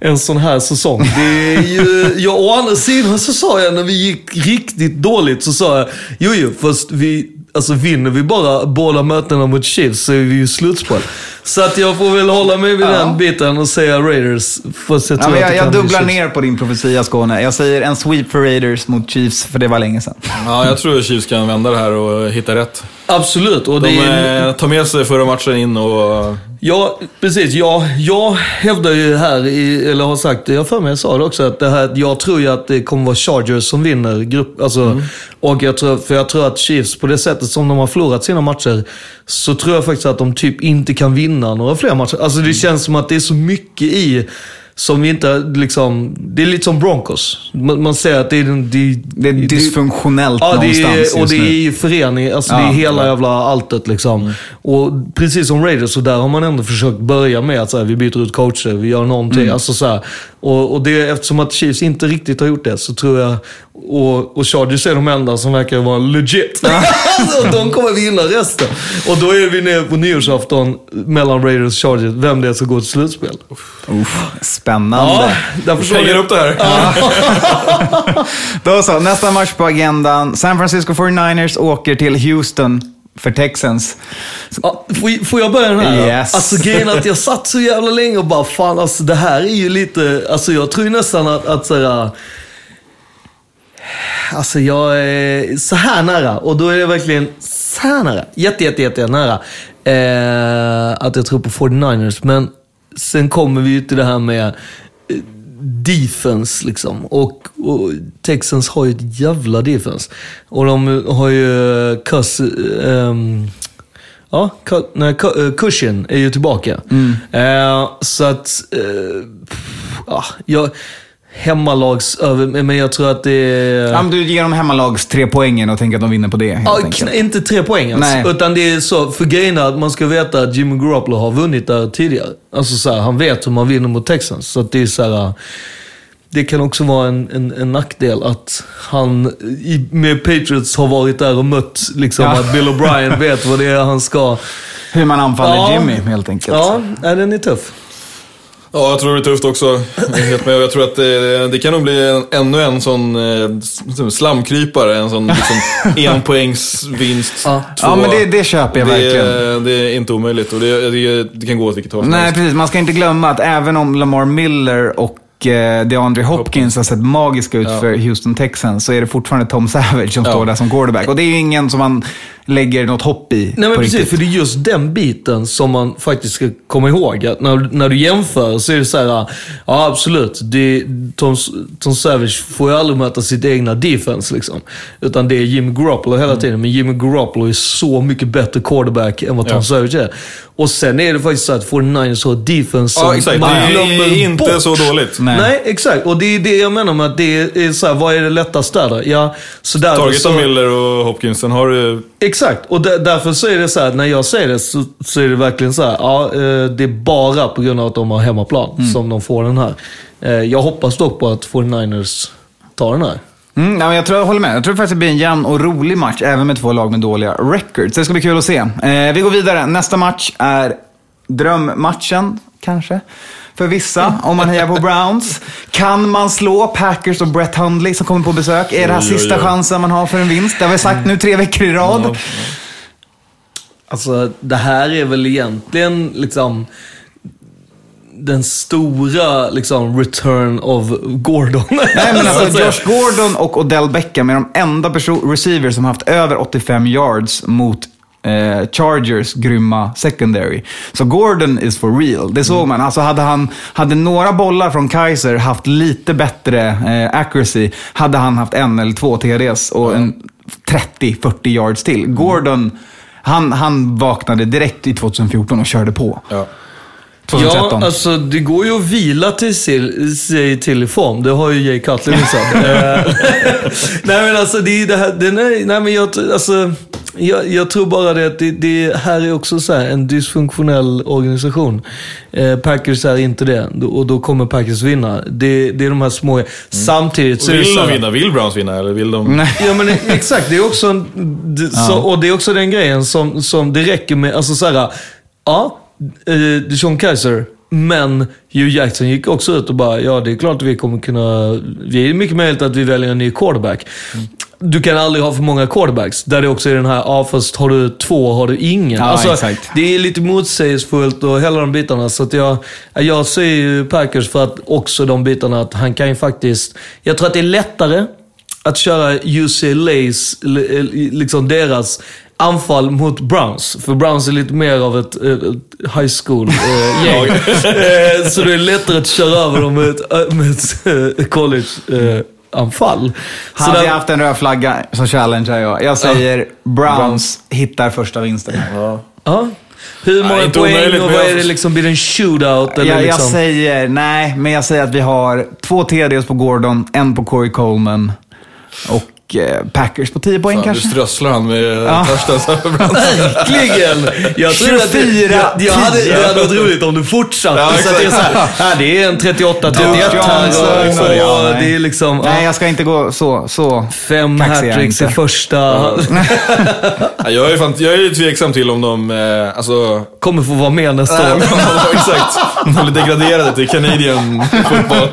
en sån här säsong. Det är ju, ja, å andra sidan så sa jag när vi gick riktigt dåligt så sa jag, jo jo, fast vi, alltså vinner vi bara båda mötena mot Chiefs så är vi ju slutspel. Så att jag får väl hålla mig vid Ja. den biten och säga Raiders. Fast jag Ja, tror att jag jag bli dubblar ner på din profetia Skåne. Jag säger en sweep för Raiders mot Chiefs, för det var länge sedan. Ja, jag tror att Chiefs kan vända det här och hitta rätt. Absolut. Och De det är, eh, tar med sig förra matchen in och... Ja, precis. Jag, jag hävdar ju här, i, eller har sagt, jag för mig jag sa det också, att det här, jag tror ju att det kommer vara Chargers som vinner grupp. Alltså, och jag tror, för jag tror att Chiefs, på det sättet som de har förlorat sina matcher, så tror jag faktiskt att de typ inte kan vinna några fler matcher. Alltså det känns som att det är så mycket i som vi inte liksom, det är lite som Broncos. Man, man ser att det är, det, Det är dysfunktionellt Ja, det någonstans är, och det är ju förening, alltså Ja, det är hela jävla alltet liksom. Och precis som Raiders, så där har man ändå försökt börja med att så här, vi byter ut coacher, vi gör någonting. Mm. Alltså, så här, och, och det, eftersom att Chiefs inte riktigt har gjort det, så tror jag, och, och Chargers är de enda som verkar vara legit. alltså, de kommer vinna resten. Och då är vi nere på nyårsafton mellan Raiders och Chargers, vem det är som går till slutspel. Uff, spännande. där förstår Hänger upp det här. Då så, nästa match på agendan. San Francisco 49ers åker till Houston för Texans. Ja, får, får jag börja den här? Yes. Alltså grejen att jag satt så jävla länge och bara, fan alltså det här är ju lite, alltså jag tror ju nästan att, att såhär, Alltså jag är så här nära och då är det verkligen så här nära. Jätte, jätte, jätte nära. Eh, att jag tror på 49ers. Men sen kommer vi ju till det här med eh, defense liksom. Och, och Texans har ju ett jävla defense. Och de har ju eh, Cuss... ehm, Ja, nej, eh, Cushion är ju tillbaka. Eh, så att, eh, pff, ja, jag, hemmalags men jag tror att det är... Ja, men du ger dem hemmalags tre poängen och tänker att de vinner på det Ja, enkelt. inte tre poäng alltså. Nej. Utan det är så, för grejen är att man ska veta att Jimmy Garoppolo har vunnit där tidigare. Alltså så här, han vet hur man vinner mot Texans. Så det är så här, det kan också vara en, en, en nackdel att han i, med Patriots har varit där och mött liksom Ja. att Bill O'Brien vet vad det är han ska... Hur man anfaller Ja. Jimmy helt enkelt. Ja, den är tuff. Ja, jag tror det är tufft också. Jag är helt med. Och Jag tror att det, det kan nog bli en, ännu en sån eh, s- slamkrypare. En sån liksom, enpoängsvinst. Ja. Ja, men det, det köper jag det, verkligen. det är inte omöjligt och det, det, det kan gå åt vilket håll Nej, precis. Man ska inte glömma att även om Lamar Miller och eh, DeAndre Hopkins har sett magiska ut Ja. för Houston Texans så är det fortfarande Tom Savage som Ja. står där som quarterback. Och det är ju ingen som man lägger något hopp i Nej men precis, riktigt. för det är just den biten som man faktiskt ska komma ihåg. Att när, när du jämför så är det så här, ja absolut, det, Tom, Tom Savage får ju aldrig möta sitt egna defense liksom. Utan det är Jimmy Garoppolo hela tiden. Men Jimmy Garoppolo är så mycket bättre quarterback än vad Tom Ja. Savage är. Och sen är det faktiskt så att 49ers har defense som Ja, exakt. man Det glömmer är inte bort. så dåligt. Nej. Nej. exakt. Och det är det jag menar med att det är så här, vad är det lättaste där? Ja, så därför Target så... av Miller och Hopkins. Sen har du... Exakt, och där, därför så är det så här, när jag säger det så, så är det verkligen så här, ja, eh, det är bara på grund av att de har hemmaplan som de får den här. Eh, Jag hoppas dock på att 49ers tar den här. Mm, ja, jag tror jag håller med. Jag tror faktiskt det blir en jämn och rolig match, även med två lag med dåliga records. Det ska bli kul att se. Eh, vi går vidare. Nästa match är drömmatchen, kanske. För vissa, om man hejar på Browns. Kan man slå Packers och Brett Hundley som kommer på besök? Är det här Oj, sista oj. chansen man har för en vinst? Det har vi sagt nu tre veckor i rad. Ja. Alltså, det här är väl egentligen liksom den stora liksom, return of Gordon. Nej, men Så alltså. Josh Gordon och Odell Beckham är de enda receivers som haft över 85 yards mot eh, Chargers grymma secondary. Så Gordon is for real. Det såg man. Alltså hade, han, hade några bollar från Kaiser haft lite bättre eh, accuracy, hade han haft en eller två TDs och en 30-40 yards till. Gordon, han, han vaknade direkt i 2014 och körde på. Ja. 2013. Ja, alltså det går ju att vila till sig, sig till i form. Det har ju Jay Cutler visat. Eh, nej men alltså det är det här, det, nej, nej men jag, alltså, jag, jag tror bara det att det, det här är också så här, en dysfunktionell organisation. Eh, Packers är inte det och då kommer Packers vinna. Det, det är de här små, samtidigt så Vill så de här, vinna? Vill Browns vinna? Eller vill de... Nej. Ja men exakt, det är också en, det, så, och det är också den grejen som, som det räcker med, alltså såhär, ja, eh, Deshaun Kaiser, men Hugh Jackson gick också ut och bara, ja det är klart att vi kommer kunna, det är mycket möjligt att vi väljer en ny quarterback. Du kan aldrig ha för många quarterbacks. Där det också är den här, ja fast har du två har du ingen. Ja, alltså, exakt. Det är lite motsägelsefullt och hela de bitarna. Så att jag, jag ser ju Packers för att också de bitarna att han kan ju faktiskt... Jag tror att det är lättare att köra UCLA's, li- liksom deras anfall mot Browns. För Browns är lite mer av ett, eh, ett high school-gäng. Eh, så det är lättare att köra över dem med ett, eh, med ett eh, college-anfall. Hade jag haft en röd flagga så challengear jag. Jag säger Browns hittar första vinsten. Ja. Hur många Nej, poäng omöjligt, och men vad jag- är det liksom? Blir det en shootout? Eller Jag, jag liksom? säger, nej, men jag säger att vi har två TDs på Gordon, en på Corey Coleman och eh, Packers på 10 poäng Fan, kanske. Nu strösslar han med Ja. Browns. Verkligen! Jag tror att det, 24, jag, jag hade, 10. det hade varit roligt om du fortsatte. Ja, så det, är så här, ja, det är en 38-31 här och, och, det är liksom ja, Nej, jag ska inte gå så. så. fem är hattricks i första. Ja, jag, är fan, jag är ju tveksam till om de, eh, alltså... Kommer få vara med nästa år. exakt. De blir degraderade till Canadian fotboll.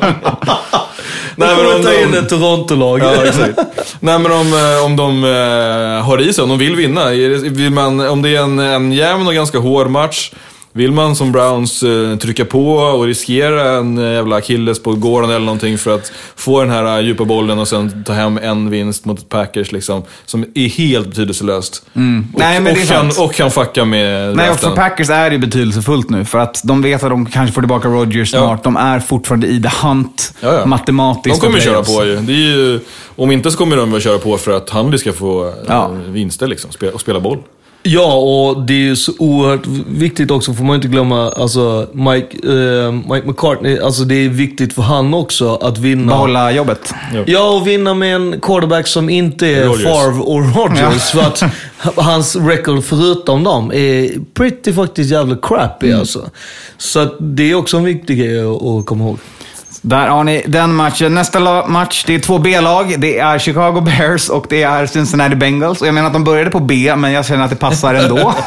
Nej, men om ta in ett Toronto-lag. Ja, exakt. Nej, men om, eh, om de eh, har i sig, om de vill vinna. Vill man, om det är en, en jämn och ganska hård match. Vill man som Browns eh, trycka på och riskera en eh, jävla Achilles på Gordon eller någonting för att få den här eh, djupa bollen och sen ta hem en vinst mot ett Packers liksom. Som är helt betydelselöst. Och, Nej, men och, kan, och kan fucka med Nej, och för. Packers är det betydelsefullt nu. För att de vet att de kanske får tillbaka Rodgers Ja. snart. De är fortfarande i the hunt, Ja, ja. matematiskt. De kommer köra på ju. Det är ju. Om inte så kommer de väl köra på för att Handley ska få Ja. vinster liksom, och spela boll. Ja, och det är ju så oerhört viktigt också, får man inte glömma, alltså Mike, eh, Mike McCartney, alltså det är viktigt för han också att vinna. Behålla jobbet. Ja, och vinna med en quarterback som inte är Rodgers. Favre och Rodgers. För att hans record förutom dem är pretty faktiskt jävla crappy Mm. alltså. Så att det är också en viktig grej att, att komma ihåg. Där har ni den matchen. Nästa match, det är två B-lag. Det är Chicago Bears och det är Cincinnati Bengals. Och jag menar att de började på B, men jag känner att det passar ändå.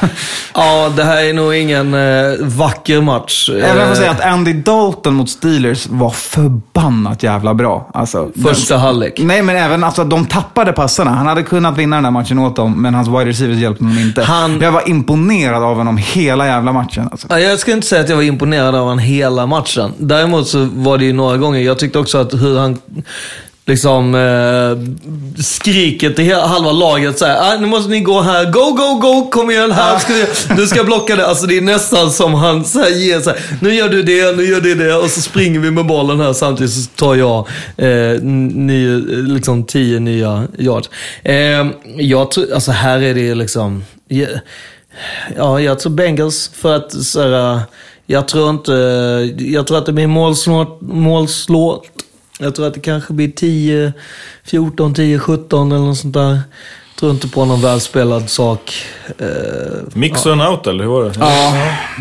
Ja, det här är nog ingen eh, vacker match. Jag får Eh, säga att Andy Dalton mot Steelers var förbannat jävla bra. Alltså, Första halvlek. Nej, men även alltså, de tappade passarna. Han hade kunnat vinna den här matchen åt dem, men hans wide receivers hjälpte honom inte. Han- Jag var imponerad av honom hela jävla matchen. Alltså. Ja, Jag ska inte säga att jag var imponerad av honom hela matchen. Däremot så var det ju några gånger, jag tyckte också att hur han liksom eh, skriket till halva laget såhär, ah, nu måste ni gå här, go, go, go, kom igen här, ska vi, nu ska jag blocka det. Alltså det är nästan som han så här, ger såhär, nu gör du det, nu gör du det. Och så springer vi med bollen här. Samtidigt så tar jag eh, nio, liksom tio nya yards. Eh, jag tror, alltså här är det liksom, ja, Ja, jag tror Bengals för att så här, jag tror inte, jag tror att det blir målsnålt, målslåt. Jag tror att det kanske blir 10, 14, 10, 17 eller något sånt där. Jag tror inte på någon välspelad sak. Eh, Mix en out eller hur var det? Ja,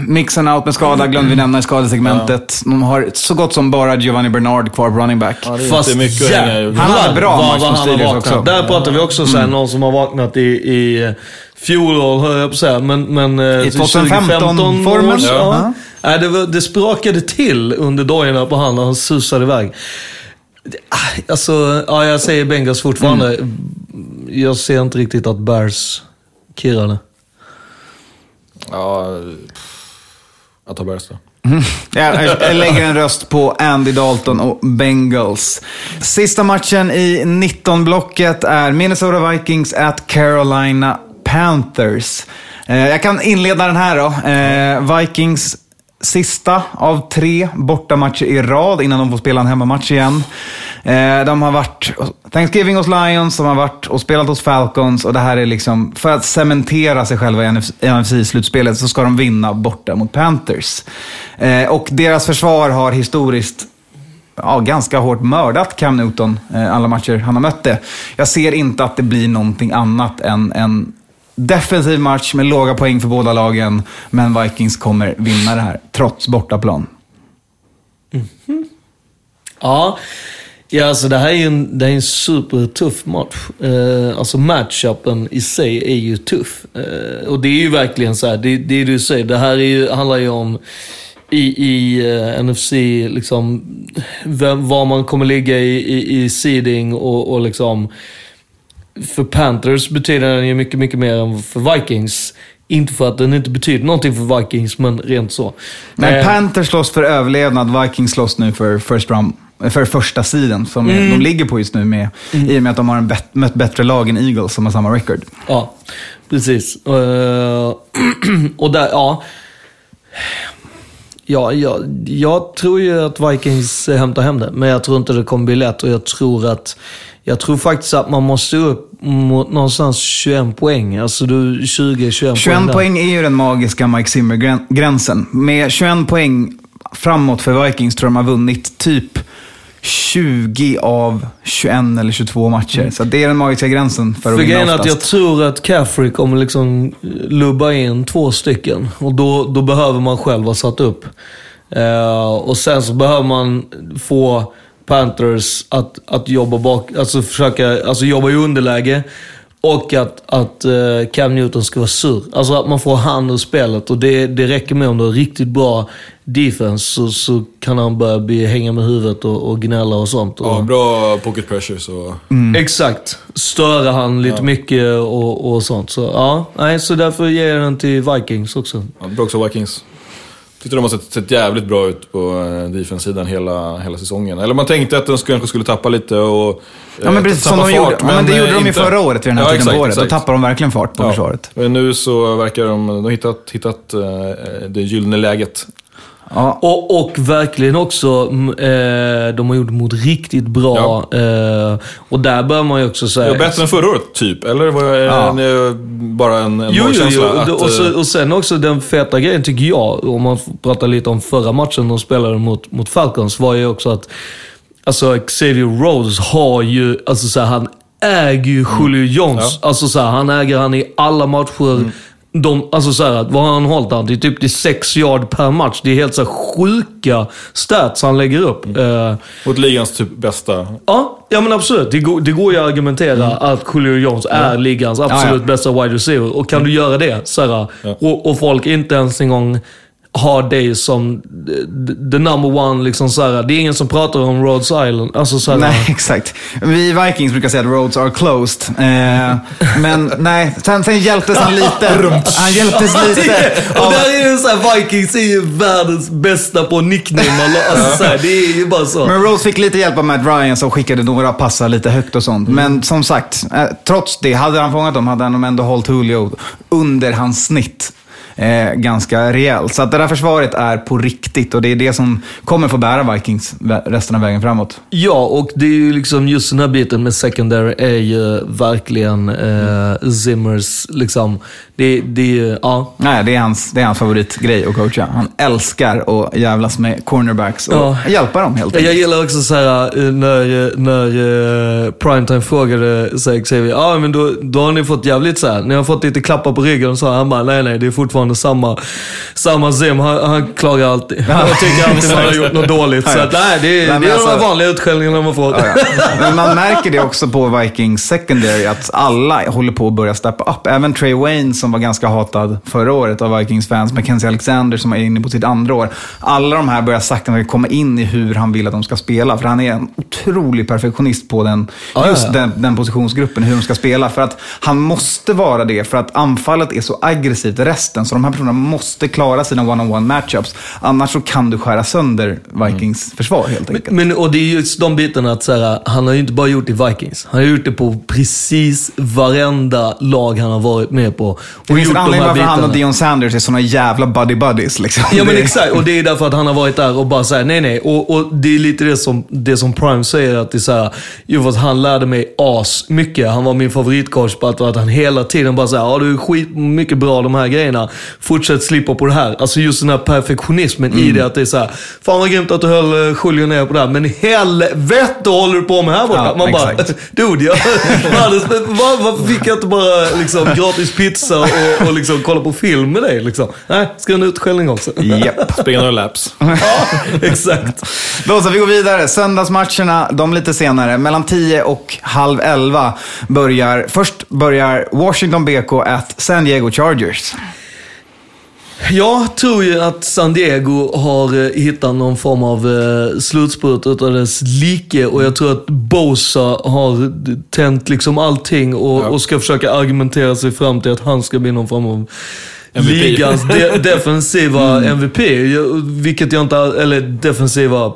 mixen out med skada glömde vi nämna i skadesegmentet. De har så gott som bara Giovanni Bernard kvar på running back. Ja, Fast mycket i. Han hade bra match mot han har Steelers vaknat. också. Där pratar vi också så här, någon som har vaknat i, i fjolår, höll jag på att säga. Men, men, eh, I 2015-formen. års- Ja. Ja. Det, var, det sprakade till under dojorna på han och han susade iväg. Ah, Alltså, ja, jag säger Bengals fortfarande. Mm. Jag ser inte riktigt att Bears kirrar det. Ja, jag tar Bears då. Jag, jag lägger en röst på Andy Dalton och Bengals. Sista matchen i 19-blocket är Minnesota Vikings at Carolina Panthers. Eh, jag kan inleda den här då. Eh, Vikings sista av tre bortamatcher i rad innan de får spela en hemmamatch igen. Eh, de har varit Thanksgiving hos Lions, de har varit och spelat hos Falcons och det här är liksom, för att cementera sig själva i NFC-slutspelet, så ska de vinna borta mot Panthers. Och deras försvar har historiskt ja, ganska hårt mördat Cam Newton eh, alla matcher han har mött det. Jag ser inte att det blir någonting annat än än defensiv match med låga poäng för båda lagen, men Vikings kommer vinna det här, trots bortaplan. Mhm. Ja, ja alltså det här är ju en, det är en supertuff match. Eh, alltså matchupen i sig är ju tuff. Eh, och det är ju verkligen så här, det, det du säger, det här är ju, handlar ju om i, i eh, uh, NFC, liksom, vem, var man kommer ligga i, i, i seeding och, och liksom för Panthers betyder den ju mycket, mycket mer än för Vikings. Inte för att den inte betyder någonting för Vikings, men rent så. Nej, Eh, Panthers slåss för överlevnad, Vikings slåss nu för first round. För första sidan som Mm. de ligger på just nu med, i och med att de har en bet, mött bättre lag än Eagles som har samma record. Ja, precis. Eh, och där, ja. Ja, jag, jag tror ju att Vikings hämtar hem det, men jag tror inte det kommer bli lätt. Och jag tror att jag tror faktiskt att man måste upp mot någonstans 21 poäng. Alltså du 20-21 poäng 21 där. poäng är ju den magiska Mike Zimmer-gränsen. Med 21 poäng framåt för Vikings tror jag de har vunnit typ 20 av 21 eller 22 matcher. Så det är den magiska gränsen för att Mm. För vinna grejen att jag tror att Caffrey kommer liksom lubba in två stycken. Och då, då behöver man själv ha satt upp. Eh, och sen så behöver man få Panthers att, att jobba bak, alltså försöka, alltså jobba i underläge. Och att, att eh, Cam Newton ska vara sur. Alltså att man får han ur spelet. Och det, det räcker med om du har riktigt bra defense så, så kan han börja bli, hänga med huvudet och, och gnälla och sånt. Och, Ja, bra pocket pressure så... Exakt. Störa han lite mycket och, och sånt. Så ja, nej, så därför ger jag den till Vikings också. Ja, bra också Vikings. Tyckte de har sett, sett jävligt bra ut på eh, defense-sidan hela, hela säsongen. Eller man tänkte att de skulle, kanske skulle tappa lite och... Ja, men eh, precis tappa som de gjorde. fart, Ja, men det eh, gjorde de ju förra året vid den här Ja, tiden exakt, på året. Då exakt. tappade de verkligen fart på försvaret. Men nu så verkar de, de hittat, hittat det gyllene läget. Ja. Och, och verkligen också, mm, eh, de har gjort mot riktigt bra. Eh, och där bör man ju också säga... Ja, bättre än förra året, typ. Eller var det Ja. en, eh, bara en, en Jo, jo, jo. Att, och, så, eh, och sen också den feta grejen tycker jag, om man pratar lite om förra matchen de spelade mot, mot Falcons, var ju också att alltså Xavier Rhodes har ju, alltså så här, han äger ju Julio Jones. Alltså så här, han äger han i alla matcher. De, alltså så här, vad har han hållit han? Det är typ det är sex yard per match. Det är helt så sjuka stats han lägger upp. Eh, Mot ligans typ bästa. Ja, ja men absolut. Det går, det går ju att argumentera att Julio Jones är ligans absolut Ja, ja. bästa wide receiver. Och kan du göra det, så här, och, och folk inte ens en gång har dig som the, number one, liksom så här, det är ingen som pratar om Rhodes Island. Alltså, så här, Nej, exakt. Vi Vikings brukar säga att roads are closed. Eh, men nej, sen, sen hjälptes han lite. Han hjälptes lite. och där är det så här, Vikings är ju världens bästa på nickname. Alltså, så här, det är ju bara så. Men Rose fick lite hjälp av Matt Ryan som skickade några passar lite högt och sånt. Men som sagt, eh, trots det, hade han fångat dem hade han ändå hållit Julio under hans snitt. Eh, ganska rejält. Så att det där försvaret är på riktigt och det är det som kommer få bära Vikings resten av vägen framåt. Ja, och det är ju liksom just den här biten med secondary är ju verkligen eh, Zimmers, liksom. Det, det ja. Nej, det är hans, det är hans favoritgrej att coacha. Han älskar att jävlas med cornerbacks och Ja. hjälpa dem helt Jag enkelt. gillar också så här eh, när, när eh, Primetime frågade så här, Xavier, ja men då, då har ni fått jävligt så här, ni har fått lite klappar på ryggen och så. Han bara, nej nej, det är fortfarande samma, samma Zim. Han, han klagar alltid. och tycker alltid man har gjort något dåligt. Så att, nej, det, är- Nej, det är de alltså- vanliga utskällningarna man får. Ja, ja. Men man märker det också på Vikings secondary, att alla håller på att börja steppa upp. Även Trey Wayne som var ganska hatad förra året av Vikings fans, Mackenzie Alexander som är inne på sitt andra år. Alla de här börjar sakta komma in i hur han vill att de ska spela. För han är en otrolig perfektionist på den, Ja, just. Den, den positionsgruppen, hur de ska spela. För att han måste vara det, för att anfallet är så aggressivt resten. Så de här personerna måste klara sina one-on-one matchups. Annars så kan du skära sönder Vikings försvar helt enkelt. Men, och det är just de bitarna att så här, han har ju inte bara gjort det i Vikings. Han har gjort det på precis varenda lag han har varit med på. Och Det finns en anledning här varför han och. Dion Sanders är såna jävla buddy-buddies. Liksom. Ja men exakt, och det är därför att han har varit där och bara säger nej nej. Och, och det är lite det som, det som Prime säger, att det är såhär, jo för att han lärde mig as mycket. Han var min favoritcoach på att, att han hela tiden bara säger ja du är skit mycket bra de här grejerna. Fortsätt slippa på det här. Alltså just den här perfektionismen i det, att det är såhär, fan vad grymt att du höll uh, Julio ner på det här, men helvete håller du på med här borta? Ja, Man bara, exakt. dude jag, var, varför fick jag inte bara liksom, gratis pizza och, och liksom, kolla på film med dig? Liksom? Nej, ska en utskällning också. Japp. Springa några laps. Ja, exakt. Då så, vi går vidare. Söndagsmatcherna, de lite senare. Mellan 10 och halv 11 börjar... Först börjar Washington BK at San Diego Chargers. Jag tror ju att San Diego har eh, hittat någon form av eh, slutspurt utav dess like och jag tror att Bosa har tänt liksom allting och, Ja. och ska försöka argumentera sig fram till att han ska bli någon form av MVP. ligans de defensiva MVP. Jag- Vilket jag inte, eller defensiva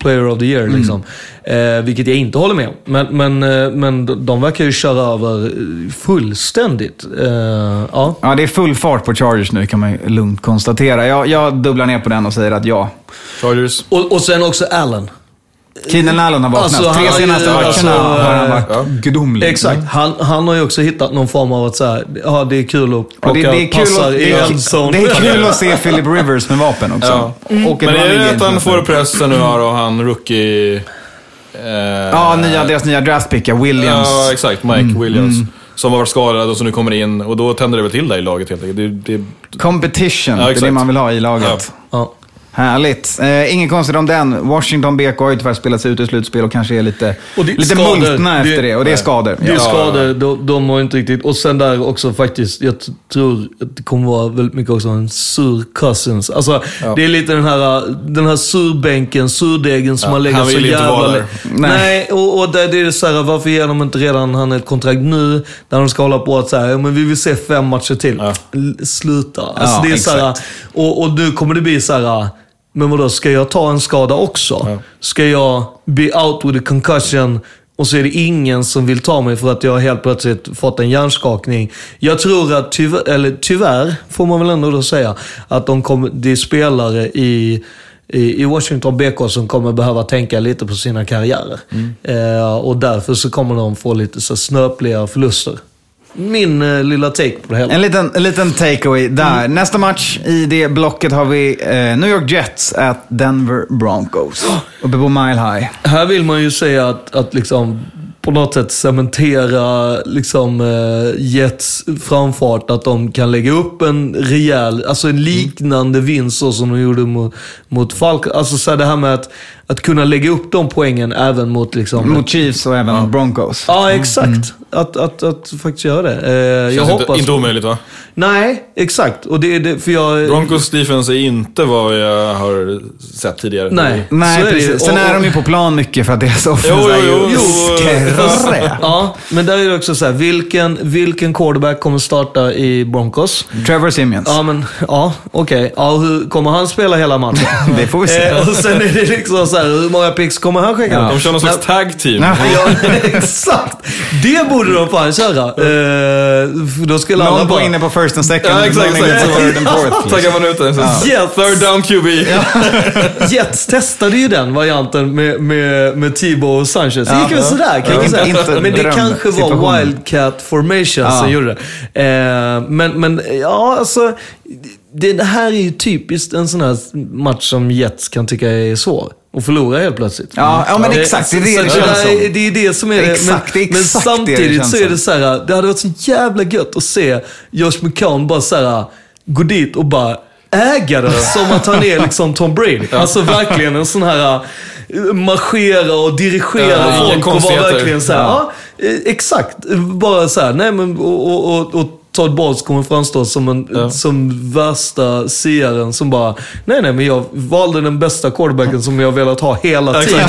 player of the year liksom. Eh, vilket jag inte håller med om. Men, men, eh, men de- verkar ju köra över eh, fullständigt. Eh, ja. Ja, det är full fart på Chargers nu kan man lugnt konstatera. Jag, jag dubblar ner på den och säger att ja. Chargers. Och, och sen också Allen. Keenan Allen har vaknat. Alltså, Tre senaste matcherna alltså, har han varit ja. gudomlig. Exakt. Han, han har ju också hittat någon form av att så här, ja det är kul att Och plocka det, det, är kul passar att, i det, endzone. det är kul att se Philip Rivers med vapen också. Ja. Och ett Men är det att han som- får pressen nu och han rookie... Eh, Ja, nya, deras nya draftpick, ja, Williams. Ja, exakt. Mike Williams. Som har varit skadad och som nu kommer in och då tänder det väl till där i laget helt enkelt. Det, det, Competition, Ja, det är det man vill ha i laget. Ja. Härligt. Eh, inget konstigt om den. Washington BK har ju tyvärr spelat sig ut i slutspel och kanske är lite, Och det lite skador. multna efter Det- det. Och det är skador. Det är Ja. skador, de, de har inte riktigt... Och sen där också faktiskt, jag tror att det kommer vara väldigt mycket också en sur cousins. Alltså, det är lite den här, den här surbänken, surdegen som Ja, har legat han så vill inte jävla... vara där. Nej. Nej, och, och där, det är så här, varför ger de inte redan han ett kontrakt nu? Där de ska hålla på att säga, ja, men vi vill se fem matcher till. Ja. Sluta. Alltså, Ja, det är så här, exakt. och, och nu kommer det bli så här, men vadå, ska jag ta en skada också? Ska jag be out with a concussion och så är det ingen som vill ta mig för att jag helt plötsligt fått en hjärnskakning. Jag tror att tyvärr, eller tyvärr får man väl ändå då säga, att de kommer, det är spelare i i i Washington BK som kommer behöva tänka lite på sina karriärer. Eh, och därför så kommer de få lite så snöpliga förluster. Min eh, lilla take på det hela. En liten, en liten takeaway där. Mm. Nästa match i det blocket har vi eh, New York Jets at Denver Broncos. Uppe på Mile High. Här vill man ju säga att, att liksom på något sätt cementera liksom, eh, Jets framfart. Att de kan lägga upp en rejäl, alltså en liknande vinst så som de gjorde mot, mot Falcons. Alltså så här, det här med att, att kunna lägga upp de poängen även mot liksom... Mot Chiefs och även Broncos. Ja, exakt. Att, att, att faktiskt göra det. Eh, jag hoppas... inte, inte omöjligt va? Nej, exakt. Och det det, för jag... Broncos defense är inte vad jag har sett tidigare. Nej. Nej, Så är precis. Sen Och- är de ju på plan mycket för att deras offense Jo, är jo, ju skräp. Ja, men där är det också så här, vilken, vilken quarterback kommer starta i Broncos? Trevor Simeons. Ja, men ja, okej. Ja, hur kommer han spela hela matchen? Det får vi se. Eh, och sen är det liksom så här, hur många picks kommer han skicka? De kör någon slags tag team. Ja. Ja, exakt. Det borde de fan köra. Eh, då skulle alla Någon på bara... inne på first and second, Ja, exakt, någon inne exakt. på third and fourth. liksom. Taggar man ut den. så- Yes. Third down QB. Jets testade ju den varianten med, med, med Tebow och Sanchez. Det gick väl sådär kan Ja. man säga. Inte Men det dröm- kanske var situationen. Wildcat Formation Ja. som gjorde det. Eh, men, men ja, alltså. Det, det här är ju typiskt en sån här match som Jets kan tycka är svår. Och förlora helt plötsligt. Ja, ja, men exakt. Det är det det känns som. är- Det är det som är det. Exakt, det är men, men det det samtidigt känns så är det så här, det hade varit så jävla gött att se Josh McCown bara så här, gå dit och bara äga det som att han är liksom Tom Brady. Alltså verkligen en sån här marschera och dirigera Ja, folk och vara verkligen så här, ja. eh, exakt. Bara så här, nej men och, och, och Todd Bowles kommer framstå som, en, som värsta siaren som bara, nej nej men jag valde den bästa quarterbacken som jag velat ha hela tiden.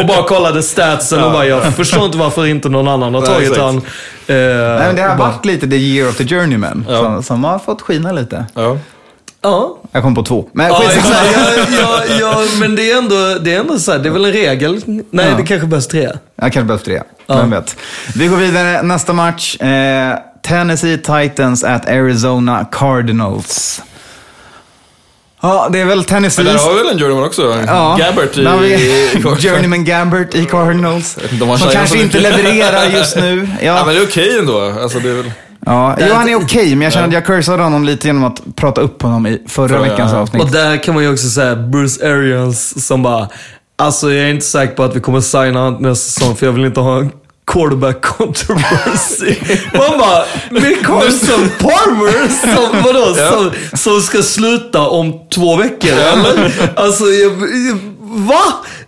och bara kollade statsen och bara, jag förstår inte varför inte någon annan har tagit exakt. han. Eh, Nej, men det har bara, varit lite the year of the journeyman. Som, som har fått skina lite. Ja. Ja, Jag kom på två. Men Ja, ja, ja, ja, men det är ändå, det är ändå så här, det är väl en regel. Nej, Ja. det kanske bäst tre. Jag kanske behövs tre. Ja. Vem vet. Vi går vidare. Nästa match. Eh, Tennessee Titans at Arizona Cardinals. Ja, det är väl Tennessee. Men där har vi väl en journeyman också? Ja, Gabbert i... i- Journeyman Gabbert i Cardinals. han Som kanske inte levererar just nu. Ja, Ja, men det är okej ändå. Alltså, det är väl... ja. Jo, han är okej, men jag känner att jag cursade honom lite genom att prata upp honom i förra veckans ja. avsnitt. Och där kan man ju också säga Bruce Arians som bara, alltså jag är inte säker på att vi kommer signa honom nästa säsong för jag vill inte ha en quarterback controversy. Man bara, med Carson Palmer som, vadå, som, som ska sluta om två veckor eller? Alltså, jag, jag, va?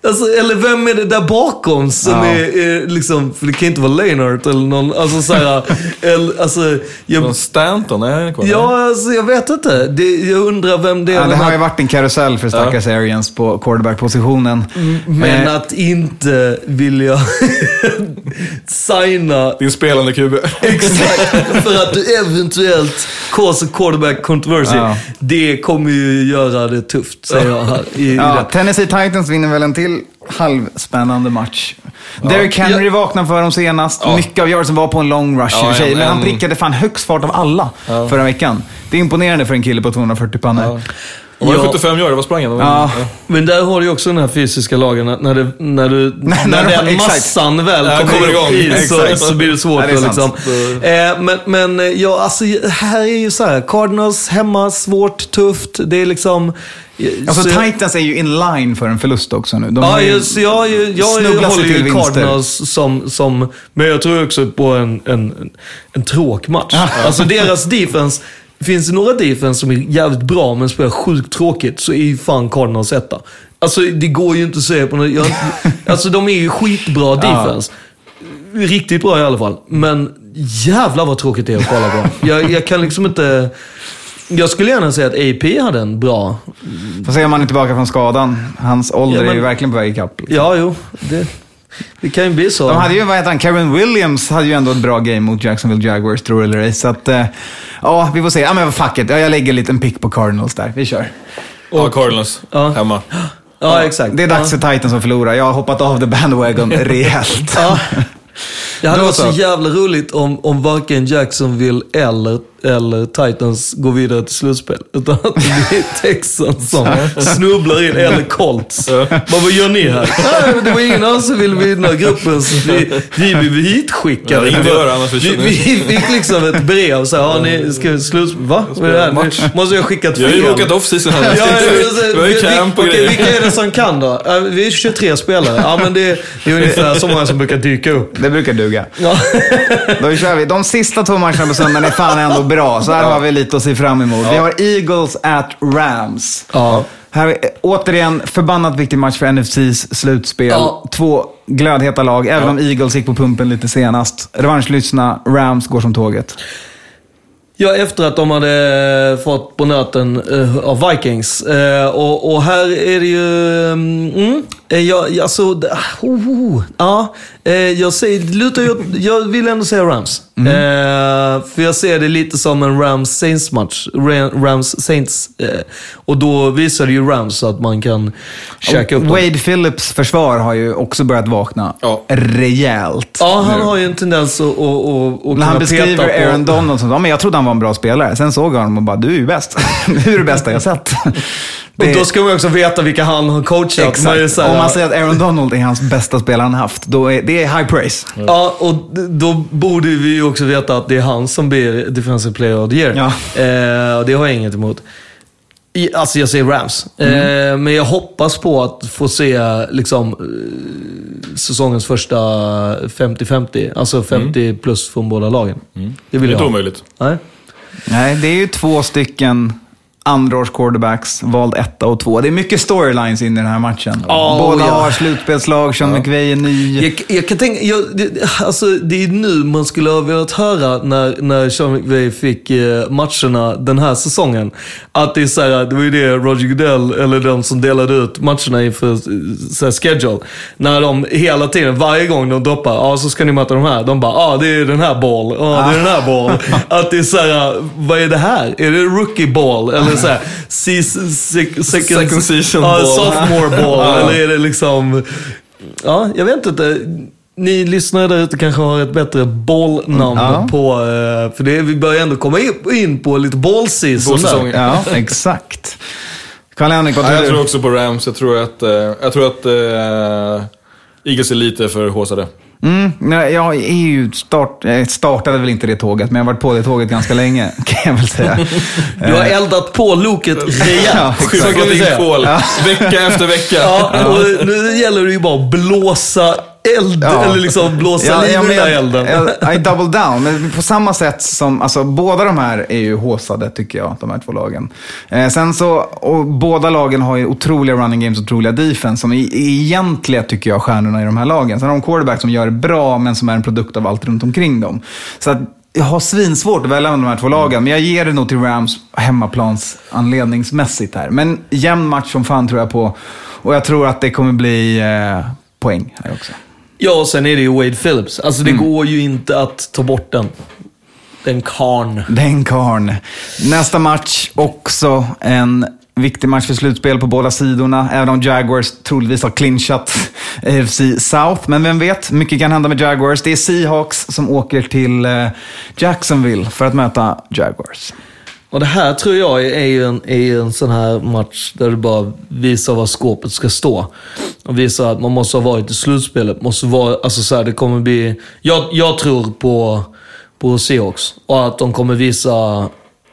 Alltså, eller vem är det där bakom som Ja. är, är liksom, för det kan inte vara Leinart eller någon, alltså så här, eller, alltså, Någon jag, Stanton, är han kvar? ja, alltså, jag vet inte. Det, jag undrar vem det är. Ja, det den har här- ju varit en karusell för stackars Arians på quarterback-positionen. Men Eh, att inte vilja signa Din spelande QB. Exakt, för att du eventuellt cause quarterback controversy. Ja. Det kommer ju göra det tufft, säger jag här. I, i Ja, det. Tennessee Titans vinner väl en till halvspännande match. Derrick Henry vaknade för dem senast. Mycket av yardsen var på en long rush i och sig, Ja, men han prickade fan högst fart av alla förra veckan. Det är imponerande för en kille på 240 pannor. Var Ja. 75 år, vad sprang han? Ja. Men där har du ju också den här fysiska lagen, att när, det, när, du, när, när den exakt. massan väl Ja, kommer, igång så, så blir det svårt. Ja, det att liksom. eh, men, men eh, ja, alltså, här är ju så här, Cardinals hemma, svårt, tufft. Det är liksom... Alltså så jag- Titans är ju in line för en förlust också nu. De Ja, ju just, jag, jag, jag håller till ju vinster. Cardinals som, som... Men jag tror också på en, en, en tråkmatch. Alltså deras defense... Finns det några defense som är jävligt bra men spelar sjukt tråkigt så är ju fan Cardinals etta. Alltså det går ju inte att säga på något... Jag, alltså de är ju skitbra defense. Riktigt bra i alla fall. Men jävlar vad tråkigt det är att kolla på. Jag, jag kan liksom inte... Jag skulle gärna säga att AP hade en bra... Får se om han är tillbaka från skadan. Hans ålder Ja, men- är ju verkligen på väg ikapp. Ja, jo. Det, det kan ju bli så. De hade ju, vad heter han, Karen Williams hade ju ändå ett bra game mot Jacksonville Jaguars, tror eller ej. Så att, eh, ja, vi får se. Ja, men fuck it. Ja, jag lägger en liten pick på Cardinals där. Vi kör. Ja, Cardinals. Ja. Hemma. Ja, exakt. Det är dags ja. för Titans att förlora. Jag har hoppat av the bandwagon rejält. Ja. Det hade varit så jävla roligt om, om varken Jacksonville eller, eller Titans går vidare till slutspel. Utan att det blir Texans som snubblar in, eller Colts. Men vad gör ni här? Nej, men det var ingen annan som ville vinna gruppen, så vi, vi blev hitskickade. Vi, försvinner. vi fick liksom ett brev så här, ja, ni ska slutspel. Va? Vad är det här? Nu måste jag skicka Jag har ju fel. råkat off-season här. Ja, Det var ju camp och grejer. vilka är det som kan då? Vi är 23 spelare. Ja, men det, det är ungefär så många som brukar dyka upp. Det brukar duga. Ja. Då kör vi. De sista två matcherna på söndagen är fan ändå bra. Så här har vi lite att se fram emot. Vi har Eagles at Rams. Ja. Här är återigen förbannat viktig match för NFCs slutspel. Ja. Två glödheta lag, även om Eagles gick på pumpen lite senast. Revanschlyssna, Rams går som tåget. Ja, efter att de hade fått på nöten eh, av Vikings. Eh, och, och här är det ju... Mm, jag, alltså, oh, oh, ja, eh, jag, säger, lutar, jag, jag vill ändå säga Rams. Eh, för jag ser det lite som en Rams-Saints-match. Ra- Rams-Saints. Eh, och då visar det ju Rams så att man kan käka upp dem. Wade Phillips försvar har ju också börjat vakna Ja. rejält. Ja, han har ju en tendens att, att, att, att När han peta beskriver på... Aaron Donald som ja, men jag trodde han var en bra spelare. Sen såg jag honom och bara, du är ju bäst. du är det bästa jag sett. Och då ska man också veta vilka han har coachat. Exakt. här- Om man säger att Aaron Donald är hans bästa spelare han haft, då är det är high praise. Ja, och då borde vi ju också veta att det är han som blir Defensive Player of the Year. Ja. Eh, och det har jag inget emot. I, alltså jag säger Rams. Eh, men jag hoppas på att få se liksom, eh, säsongens första 50-50. Alltså 50 plus från båda lagen. Det Det vill är jag inte ha. omöjligt. Nej. Nej, det är ju två stycken andraårs quarterbacks, vald etta och två. Det är mycket storylines in i den här matchen. Ja, Båda ja. har slutspelslag, Sean McVay är ny. Jag, jag kan tänka, jag, det, alltså, det är nu man skulle ha velat höra när, när Sean McVay fick eh, matcherna den här säsongen. Att det är så här, det var ju det Roger Goodell, eller de som delade ut matcherna inför eh, så här, schedule. När de hela tiden, varje gång de droppar, ja så ska ni möta de här. De bara, ja det är den här ball, ja det är den här ball. Att det är så här, vad är det här? Är det rookie ball? Eller så här, se- se- second, Second ball. sophomore ball. Eller är det liksom... Ja, jag vet inte. Ni lyssnare där ute kanske har ett bättre bollnamn Ja. på... eh, För det, vi börjar ändå komma in- på lite Bollsäsong. Ja, exakt. Karl-Henrik, vad Ja, tror jag du? tror också på Rams. Jag tror att, eh, jag tror att eh, Eagles är lite för håsade. Mm, nej, jag är ju start, jag startade väl inte det tåget, men jag har varit på det tåget ganska länge, kan jag väl säga. Du har eldat på loket Ja, rejält. kan vi in kol vecka efter vecka. Ja, och nu gäller det ju bara att blåsa eld, Ja. eller liksom blåsa Ja, liv ja, i men den jag- elden. jag- I double down. Men på samma sätt som, alltså båda de här är ju håsade tycker jag, de här två lagen. Eh, sen så, och båda lagen har ju otroliga running games och otroliga defense som är egentliga, tycker jag, stjärnorna i de här lagen. Sen har de quarterback som gör det bra, men som är en produkt av allt runt omkring dem. Så att jag har svinsvårt att välja mellan de här två lagen, men jag ger det nog till Rams hemmaplans anledningsmässigt här. Men jämn match som fan tror jag på. Och jag tror att det kommer bli eh, poäng här också. Ja, och sen är det ju Wade Phillips. Alltså Mm. det går ju inte att ta bort den. Den karn. Den karn. Nästa match, också en viktig match för slutspel på båda sidorna. Även om Jaguars troligtvis har clinchat AFC South. Men vem vet, mycket kan hända med Jaguars. Det är Seahawks som åker till eh, Jacksonville för att möta Jaguars. Och det här tror jag är ju en, är ju en sån här match där du bara visar var skåpet ska stå. Och visar att man måste ha varit i slutspelet. Måste vara, alltså så här, det kommer bli... Jag, jag tror på, på Seahawks. Och att de kommer visa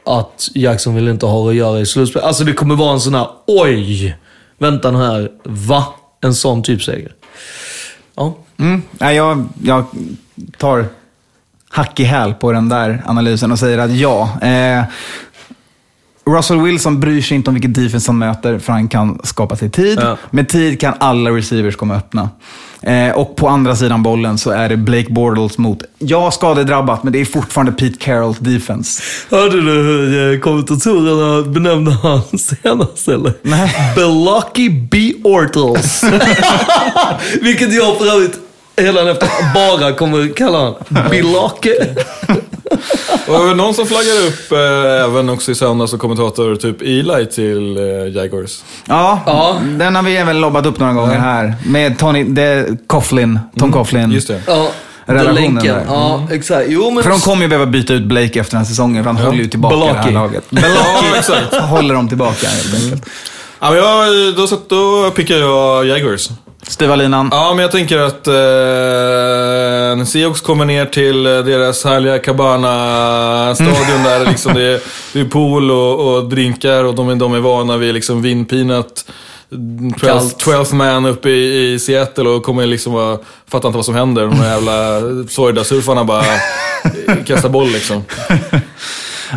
att Jackson vill inte ha att göra i slutspelet. Alltså det kommer vara en sån här, oj! Vänta nu här, va? En sån typ seger. Ja. Mm. Nej, jag, jag tar hack i häl på den där analysen och säger att ja. Eh, Russell Wilson bryr sig inte om vilken defense han möter, för han kan skapa sig tid. Ja. Med tid kan alla receivers komma öppna. Eh, och på andra sidan bollen så är det Blake Bortles mot, ja, skadedrabbat, men det är fortfarande Pete Carrolls defense. Hörde du hur eh, kommentatorerna benämnde han senast eller? Nej. Belucky B. Ortles. Vilket jag för övrigt hela efter bara kommer kalla han. Belucky. Och det var någon som flaggade upp eh, även också i söndags som kommentator, typ Eli till eh, Jaguars. Ja, Ja. den har vi även lobbat upp några gånger här. Med Tony, det, Coughlin, Tom Coughlin. Just det. Ja, Relationen den där. Ja, exakt. Jo, men... För de kommer ju behöva byta ut Blake efter den här säsongen, för han håller ju tillbaka det här laget. Ja, exakt. håller dem tillbaka helt enkelt. Ja, men jag, då, så- då pickar jag Jaguars. Styva linan. Ja, men jag tänker att eh, Seahawks kommer ner till eh, deras härliga Cabana-stadion där liksom det, är, det är pool och, och drinkar och de de är vana vid liksom vindpinat 12th, Kallt. 12th man uppe i, i Seattle och kommer liksom vara, fattar inte vad som händer. De jävla Florida-surfarna bara kastar boll liksom.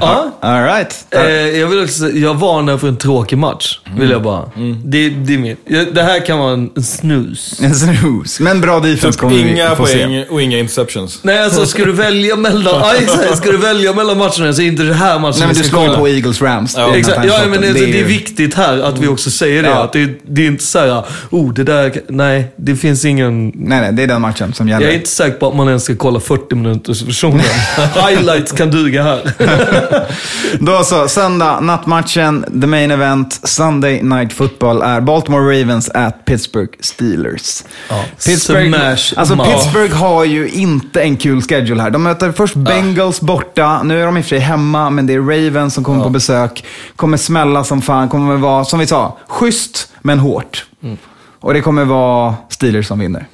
Ja. All right. Eh, jag, vill också, jag varnar för en tråkig match, vill jag bara. Det, det är mitt. Det här kan vara en snus. En snus. Men bra defense Typ kommer vi inga få se. poäng och inga interceptions. Nej, alltså ska du välja mellan, ja, exakt, ska du välja mellan matcherna så är inte det här matchen Nej, men vi du ska slår ju kolla. på Eagles Rams. Ja, Det är Exakt, ja men det, det, är viktigt här att vi också säger det. Ja. Att det, det är inte så här, oh det där, nej, det finns ingen... Nej, nej, det är den matchen som gäller. Jag är inte säker på att man ens ska kolla 40 minuters versionen. Highlights kan duga här. Då så, söndag, nattmatchen, the main event, Sunday Night Football är Baltimore Ravens at Pittsburgh Steelers. Ja, Pittsburgh, smash alltså. Pittsburgh har ju inte en kul schedule här. De möter först Bengals borta, nu är de i och för sig hemma, men det är Ravens som kommer på besök. Kommer smälla som fan, kommer vara, som vi sa, schysst men hårt. Mm. Och det kommer vara Steelers som vinner.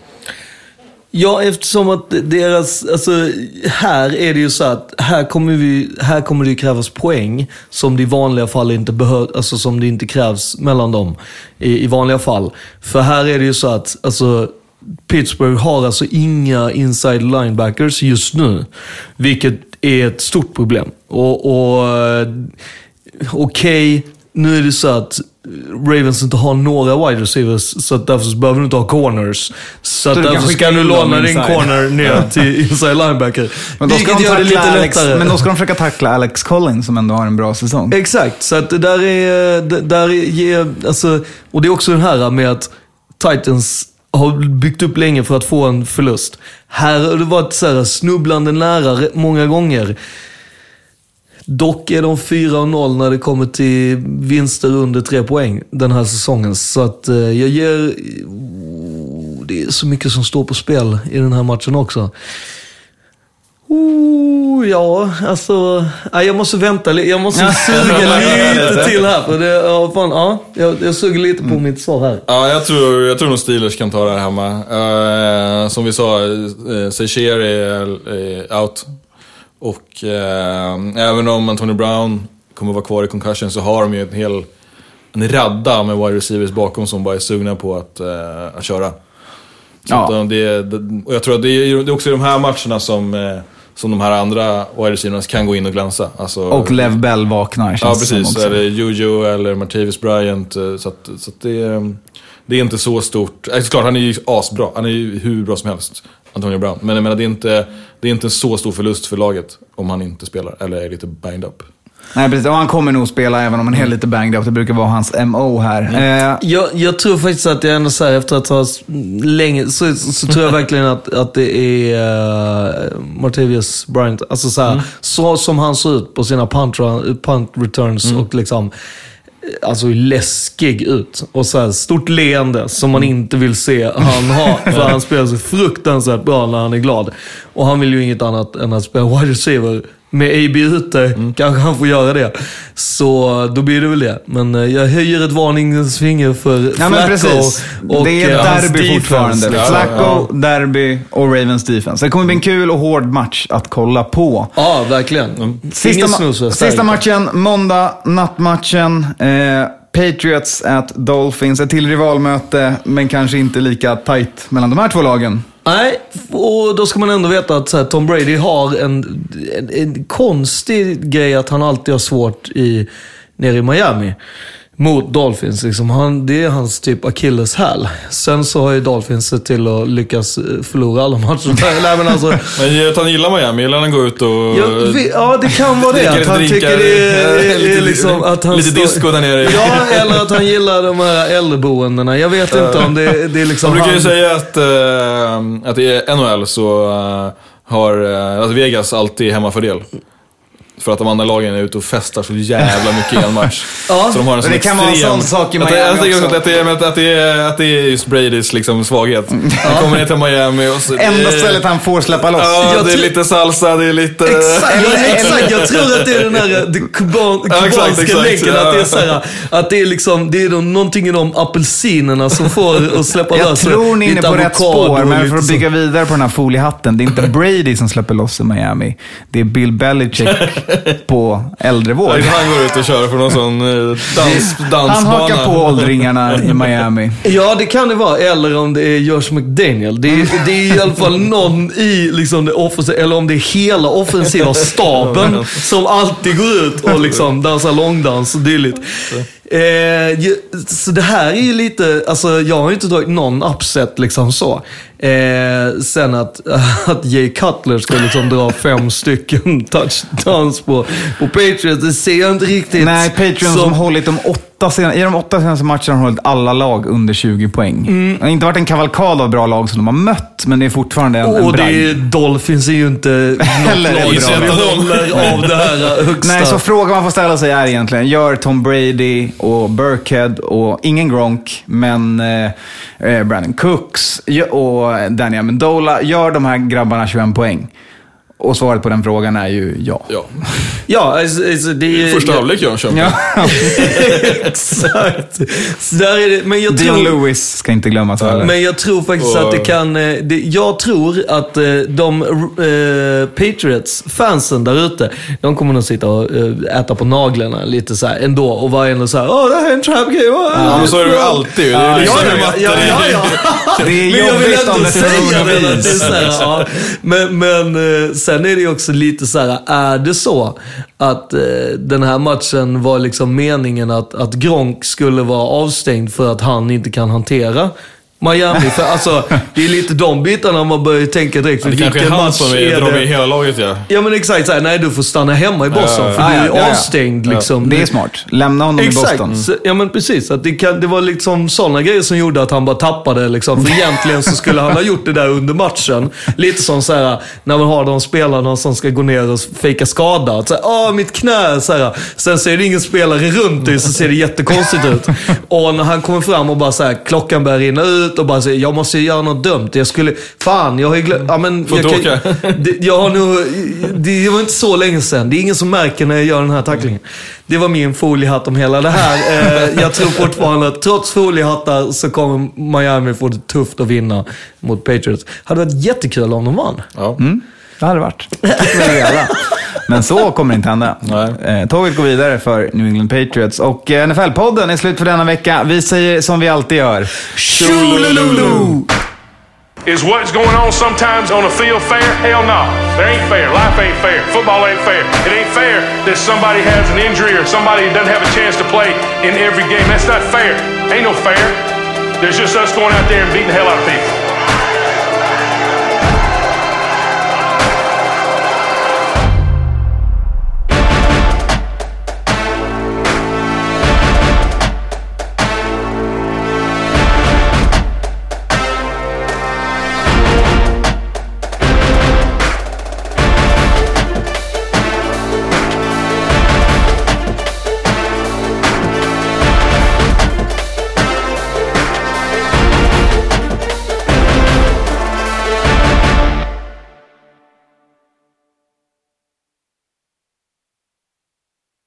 Ja, eftersom att deras, alltså här är det ju så att här kommer, vi, här kommer det ju krävas poäng som det i vanliga fall inte behövs, alltså som det inte krävs mellan dem i, i vanliga fall. För här är det ju så att, alltså Pittsburgh har alltså inga inside linebackers just nu. Vilket är ett stort problem. Och, och eh, okej, okej, nu är det så att Ravens inte har några wide receivers, så att därför så behöver du inte ha corners. Så kan därför ska du låna din corner ner till inside linebacker. Men då, ska Vilket de gör det lite Alex, lättare. men då ska de försöka tackla Alex Collins som ändå har en bra säsong. Exakt, så att det där är, det där är, alltså, och det är också den här med att Titans har byggt upp länge för att få en förlust. Här har det varit så här snubblande nära många gånger. Dock är de 4-0 när det kommer till vinster under tre poäng den här säsongen. Så att eh, jag ger... Oh, det är så mycket som står på spel i den här matchen också. Oh, ja, alltså... Nej, jag måste vänta lite. Jag måste suga lite till här. För det, ja, fan, ja, jag, jag suger lite på mitt svar här. Ja, jag tror, jag tror nog Steelers kan ta det här hemma. Eh, som vi sa, uh, Seicher är, är out. Och eh, även om Antonio Brown kommer vara kvar i concussion så har de ju en hel en radda med wide receivers bakom som bara är sugna på att, eh, att köra. Så Ja. att, eh, det, det, och jag tror att det är, det är också i de här matcherna som, eh, som de här andra wide receiverna kan gå in och glänsa. Alltså, Och Lev Bell vaknar känns Ja, som precis. det Juju eller Martavis Bryant. eh, Så, att, så att det, är- det är inte så stort. Eh, Såklart, han är ju asbra. Han är ju hur bra som helst, Antonio Brown. Men jag menar, det är inte, det är inte en så stor förlust för laget om han inte spelar eller är lite banged up. Nej, precis. Och han kommer nog spela även om han är lite banged up. Det brukar vara hans MO här. Eh, Jag, jag tror faktiskt att jag ändå så här, efter att ha länge, så, så, tror jag verkligen att, att det är uh, Martavius Bryant. Alltså så, här, så som han ser ut på sina punt, run- punt returns och liksom Alltså läskig ut. Och så här, stort leende som man inte vill se han ha. För han spelar så fruktansvärt bra när han är glad. Och han vill ju inget annat än att spela wide receiver. Med AB ute kanske han får göra det. Så då blir det väl det. Men eh, jag höjer ett varningens finger för Ja, Flacco men precis. och det är eh, hans derby defense, fortfarande. liksom. Flacco, derby och Ravens defense. Det kommer bli en kul och hård match att kolla på. Ja, verkligen. Sista, Ingen ma- för sista matchen, måndag, nattmatchen. Eh, Patriots at Dolphins. Ett till rivalmöte, men kanske inte lika tight mellan de här två lagen. Nej, och då ska man ändå veta att så här, Tom Brady har en, en, en konstig grej att han alltid har svårt i, nere i Miami. Mot Dolphins. Liksom. Han, det är hans typ akilleshäl. Sen så har ju Dolphins sett till att lyckas eh, förlora alla matcher. Nej, men alltså, Men att han gillar Miami, gillar han gå ut och... Ja, vi, ja, det kan vara det. Att han drinkar, tycker det är, lite- liksom att han Lite står- disco där nere. Ja, eller att han gillar de här äldreboendena. Jag vet inte om det, det är liksom De brukar ju han... säga att, eh, att i NHL så eh, har uh, alltså Vegas alltid hemmafördel. För att de andra lagen är ute och festar så jävla mycket i en match. Ja. Så de har en sån det kan vara en extrem... sån sak i Att det- Miami jag tänker också. att det, är, att, det är, att det är just Bradys liksom svaghet. Han kommer ner till Miami och så... Enda stället han får släppa loss. Ja, Jag det är lite salsa, det är lite... Exakt, exakt, jag tror att det är den här det kuban, kubanska länken. ja. Att det är, så här, att det är, liksom, det är någonting i de apelsinerna som får att släppa Jag lös tror ni är inne på rätt spår, men för att bygga vidare på den här foliehatten. Det är inte Brady som släpper loss i Miami. Det är Bill Belichick på äldrevård. Han går ut och kör på någon sån eh, dans, dansbana. Han hakar på åldringarna i Miami. Ja, det kan det vara. Eller om det är Josh McDaniel. Det är, det är i alla fall någon i liksom det offensiva, eller om det är hela offensiva staben som alltid går ut och liksom dansar långdans och dylikt. Eh, så det här är ju lite, alltså jag har ju inte dragit någon upset liksom så. Eh, sen att, att Jay Cutler ska liksom dra fem stycken touchdowns på, på Patriots, det ser jag inte riktigt. Nej, Patreon som som- hållit de åtta sen, i de åtta senaste matcherna har hållit alla lag under 20 poäng. Mm. Det har inte varit en kavalkad av bra lag som de har mött, men det är fortfarande en, en Och det bragd. är, Dolphins är ju inte något Heller lag bra. som håller av det här högsta. Nej, så frågan man får ställa sig är egentligen, gör Tom Brady och Burkhead och ingen Gronk, men eh, eh, Brandon Cooks och Danny Amendola, gör de här grabbarna 21 poäng? Och svaret på den frågan är ju ja. Ja. Ja, alltså, alltså, det är... Första halvlek gör köper. ja. Exakt. Så där är det. Men jag Dion tror... Lewis ska inte glömmas heller. Men jag tror faktiskt Och- att det kan... eh, Det, jag tror att eh, de eh, Patriots-fansen där ute, de kommer nog sitta och eh, äta på naglarna lite så här ändå och vara ändå så här, åh det här är en trap game. åh, Ja, men så är det ju alltid. Det är liksom Ja, ja, ja, är. ja, ja. Det är jobbigt om det ska det. är så här, ja. Men, men eh, sen är det ju också lite så här, är det så att eh, den här matchen var liksom meningen att, att Gronk skulle vara avstängd för att han inte kan hantera Miami? För alltså, det är lite de bitarna man börjar tänka direkt. För Det kanske är vilken han match som är, är drar med hela laget ja. Ja men exakt, så här, nej du får stanna hemma i Boston Ja, för ja, du är ja, ja, ja. avstängd liksom. Det är smart. Lämna honom i Exakt. Boston. Så, ja men precis. Att det, kan, det var liksom sådana grejer som gjorde att han bara tappade. Liksom. För egentligen så skulle han ha gjort det där under matchen. Lite som så här, när man har de spelarna som ska gå ner och fejka skada. Att så här, Åh, mitt knä. Så här. Sen så är det ingen spelare runt dig så ser det jättekonstigt ut. Och när han kommer fram och bara så här, klockan börjar rinna ut och bara säger jag måste göra något dumt. Jag skulle, fan jag har ju glömt. Ja, men jag, kan- det, jag har nog, det var inte så länge sedan. Det är ingen som märker när jag gör den här tacklingen. Det var min foliehatt om hela det här. Eh, jag tror fortfarande att trots foliehattar så kommer Miami få det tufft att vinna mot Patriots. hade varit jättekul om de vann. ja. Det hade varit. Det alla. Men så kommer det inte hända. Nej. Eh, tåget går vidare för New England Patriots. Och eh, NFL-podden är slut för denna vecka. Vi säger som vi alltid gör. Tjolululu! Is what's going on sometimes on a field fair? Hell no. There ain't fair. Life ain't fair. Football ain't fair. It ain't fair that somebody has an injury or somebody doesn't have a chance to play in every game. That's not fair. Ain't no fair. There's just us going out there and beating the hell out of people.